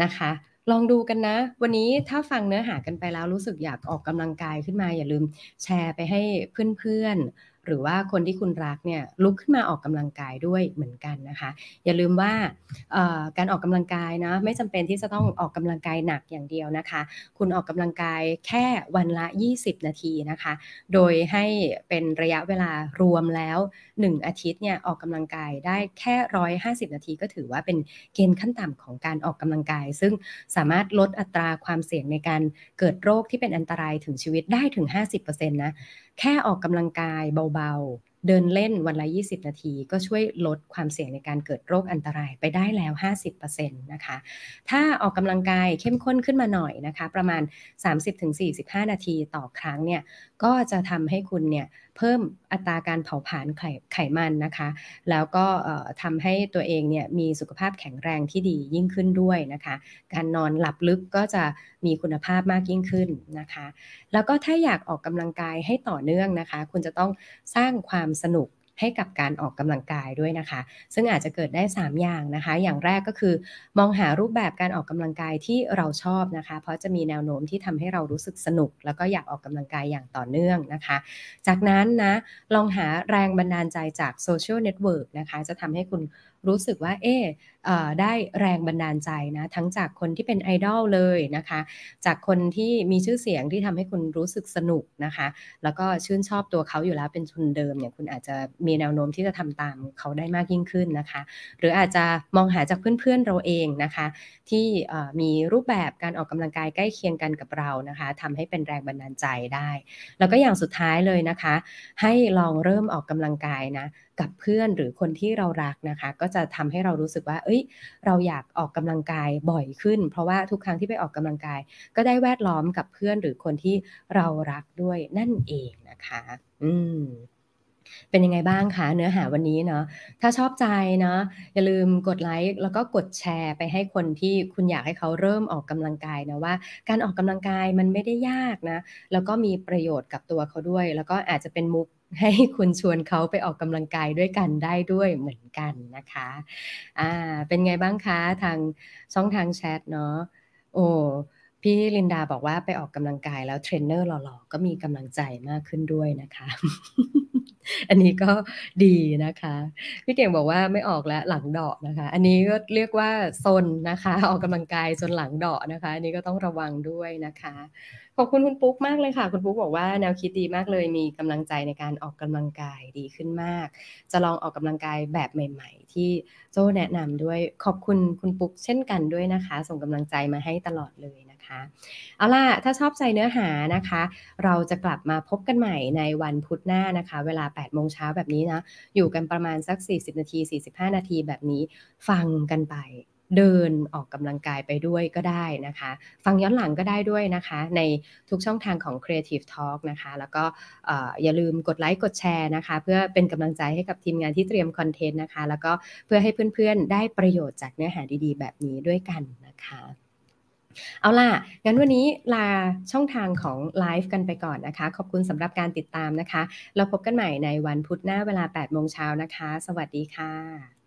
นะคะลองดูกันนะ วันนี้ถ้าฟังเนื้อหากันไปแล้วรู้สึกอยากออกกำลังกายขึ้นมา อย่าลืมแชร์ไปให้เพื่อนๆ หรือว่าคนที่คุณรักเนี่ยลุกขึ้นมาออกกำลังกายด้วยเหมือนกันนะคะ อย่าลืมว่าการออกกำลังกายนะไม่จำเป็นที่จะต้องออกกำลังกายหนักอย่างเดียวนะคะ คุณออกกำลังกายแค่วันละ 20 นาทีนะคะ โดยให้เป็นระยะเวลารวมแล้ว 1 อาทิตย์เนี่ยออกกำลังกายได้แค่ 150 นาที ก็ถือว่าเป็นเกณฑ์ขั้นต่ำของการออกกำลังกาย ซึ่งสามารถลดอัตราความเสี่ยงในการเกิดโรคที่เป็นอันตรายถึงชีวิตได้ถึง 50%นะ แค่ออกกำลังกายเบาๆ เดินเล่นวันละ 20 นาที ก็ช่วยลดความเสี่ยงในการเกิดโรคอันตรายไปได้แล้ว 50%นะคะ ถ้าออกกำลังกายเข้มข้นขึ้นมาหน่อยนะคะ ประมาณ 30-45 นาทีต่อครั้งเนี่ย ก็จะทำให้คุณเนี่ยเพิ่มอัตราการเผาผลาญไขไขมันนะคะ แล้วก็ทำให้ตัวเองเนี่ยมีสุขภาพแข็งแรงที่ดียิ่งขึ้นด้วยนะคะ การนอนหลับลึกก็จะมีคุณภาพมากยิ่งขึ้นนะคะ แล้วก็ถ้าอยากออกกำลังกายให้ต่อเนื่องนะคะ คุณจะต้องสร้างความสนุก ให้กับการออกกำลังกายด้วยนะคะ ซึ่งอาจจะเกิดได้ 3 อย่างนะคะ อย่างแรกก็คือมองหารูปแบบการออกกำลังกายที่เราชอบนะคะ เพราะจะมีแนวโน้มที่ทำให้เรารู้สึกสนุก แล้วก็อยากออกกำลังกายอย่างต่อเนื่องนะคะ จากนั้นนะลองหาแรงบันดาลใจจากโซเชียลเน็ตเวิร์กนะคะจะทำให้คุณ รู้สึกว่าเอ๊ได้แรงบันดาลใจนะทั้งจากคนที่เป็นไอดอลเลยนะคะ จากคนที่มีชื่อเสียงที่ทำให้คุณรู้สึกสนุกนะคะ แล้วก็ชื่นชอบตัวเขาอยู่แล้วเป็นทุนเดิมเนี่ยคุณอาจจะมีแนวโน้มที่จะทำตามเขาได้มากยิ่งขึ้นนะคะ หรืออาจจะมองหาจากเพื่อนๆเราเองนะคะ ที่มีรูปแบบการออกกำลังกายใกล้เคียงกันกับเรานะคะทำให้เป็นแรงบันดาลใจได้ แล้วก็อย่างสุดท้ายเลยนะคะ ให้ลองเริ่มออกกำลังกายนะกับเพื่อนหรือคนที่เรารักนะคะ ก็จะทำให้เรารู้สึกว่า เอ้ย เราอยากออกกำลังกายบ่อยขึ้น เพราะว่าทุกครั้งที่ไปออกกำลังกาย ก็ได้แวดล้อมกับเพื่อนหรือคนที่เรารักด้วยนั่นเองนะคะ อืมเป็นยังไงบ้างคะเนื้อหาวันนี้เนาะถ้าชอบใจเนาะอย่าลืมกดไลค์แล้วก็กดแชร์ไปให้คนที่คุณอยากให้เขาเริ่มออกกำลังกายนะว่า การออกกำลังกายมันไม่ได้ยากนะ แล้วก็มีประโยชน์กับตัวเขาด้วย แล้วก็อาจจะเป็นมุก ให้คุณชวนเขาไปออกกำลังกายด้วยกันได้ด้วยเหมือนกันนะคะอ่าเป็นไงบ้างคะทางช่องทางแชทเนาะโอ้พี่ลินดาบอกว่าไปออกกำลังกายแล้วเทรนเนอร์หล่อๆก็มีกำลังใจมากขึ้นด้วยนะคะ อันนี้ก็ดีนะคะ พี่เก่งบอกว่าไม่ออกแล้วหลังเดาะนะคะ อันนี้ก็เรียกว่าซนนะคะ ออกกำลังกายจนหลังเดาะนะคะ อันนี้ก็ต้องระวังด้วยนะคะ อบคุณคุณปุ๊กมากเลยค่ะ คุณปุ๊กบอกว่าแนวคิดดีมากเลยมีกำลังใจในการออกกำลังกายดีขึ้นมาก จะลองออกกำลังกายแบบใหม่ ๆ ที่โจ้แนะนำด้วยขอบคุณคุณปุ๊กเช่นกันด้วยนะคะ ส่งกำลังใจมาให้ตลอดเลยนะคะ เอาล่ะถ้าชอบใจเนื้อหานะคะ เราจะกลับมาพบกันใหม่ในวันพุธหน้านะคะ เวลา8โมงเช้าแบบนี้นะอยู่กันประมาณสัก 40 นาที 45 นาทีแบบนี้ฟังกันไป เดินออกกำลังกายไปด้วยก็ได้นะคะ ฟังย้อนหลังก็ได้ด้วยนะคะ ในทุกช่องทางของ Creative Talk นะคะ แล้วก็อย่าลืมกดไลค์กดแชร์นะคะ เพื่อเป็นกำลังใจให้กับทีมงานที่เตรียมคอนเทนต์นะคะ แล้วก็เพื่อให้เพื่อนๆได้ประโยชน์จากเนื้อหาดีๆ แบบนี้ด้วยกันนะคะเอาล่ะ งั้นวันนี้ลาช่องทางของไลฟ์กันไปก่อนนะคะ ขอบคุณสำหรับการติดตามนะคะ เราพบกันใหม่ในวันพุธหน้าเวลา 8 โมงเช้านะคะ สวัสดีค่ะ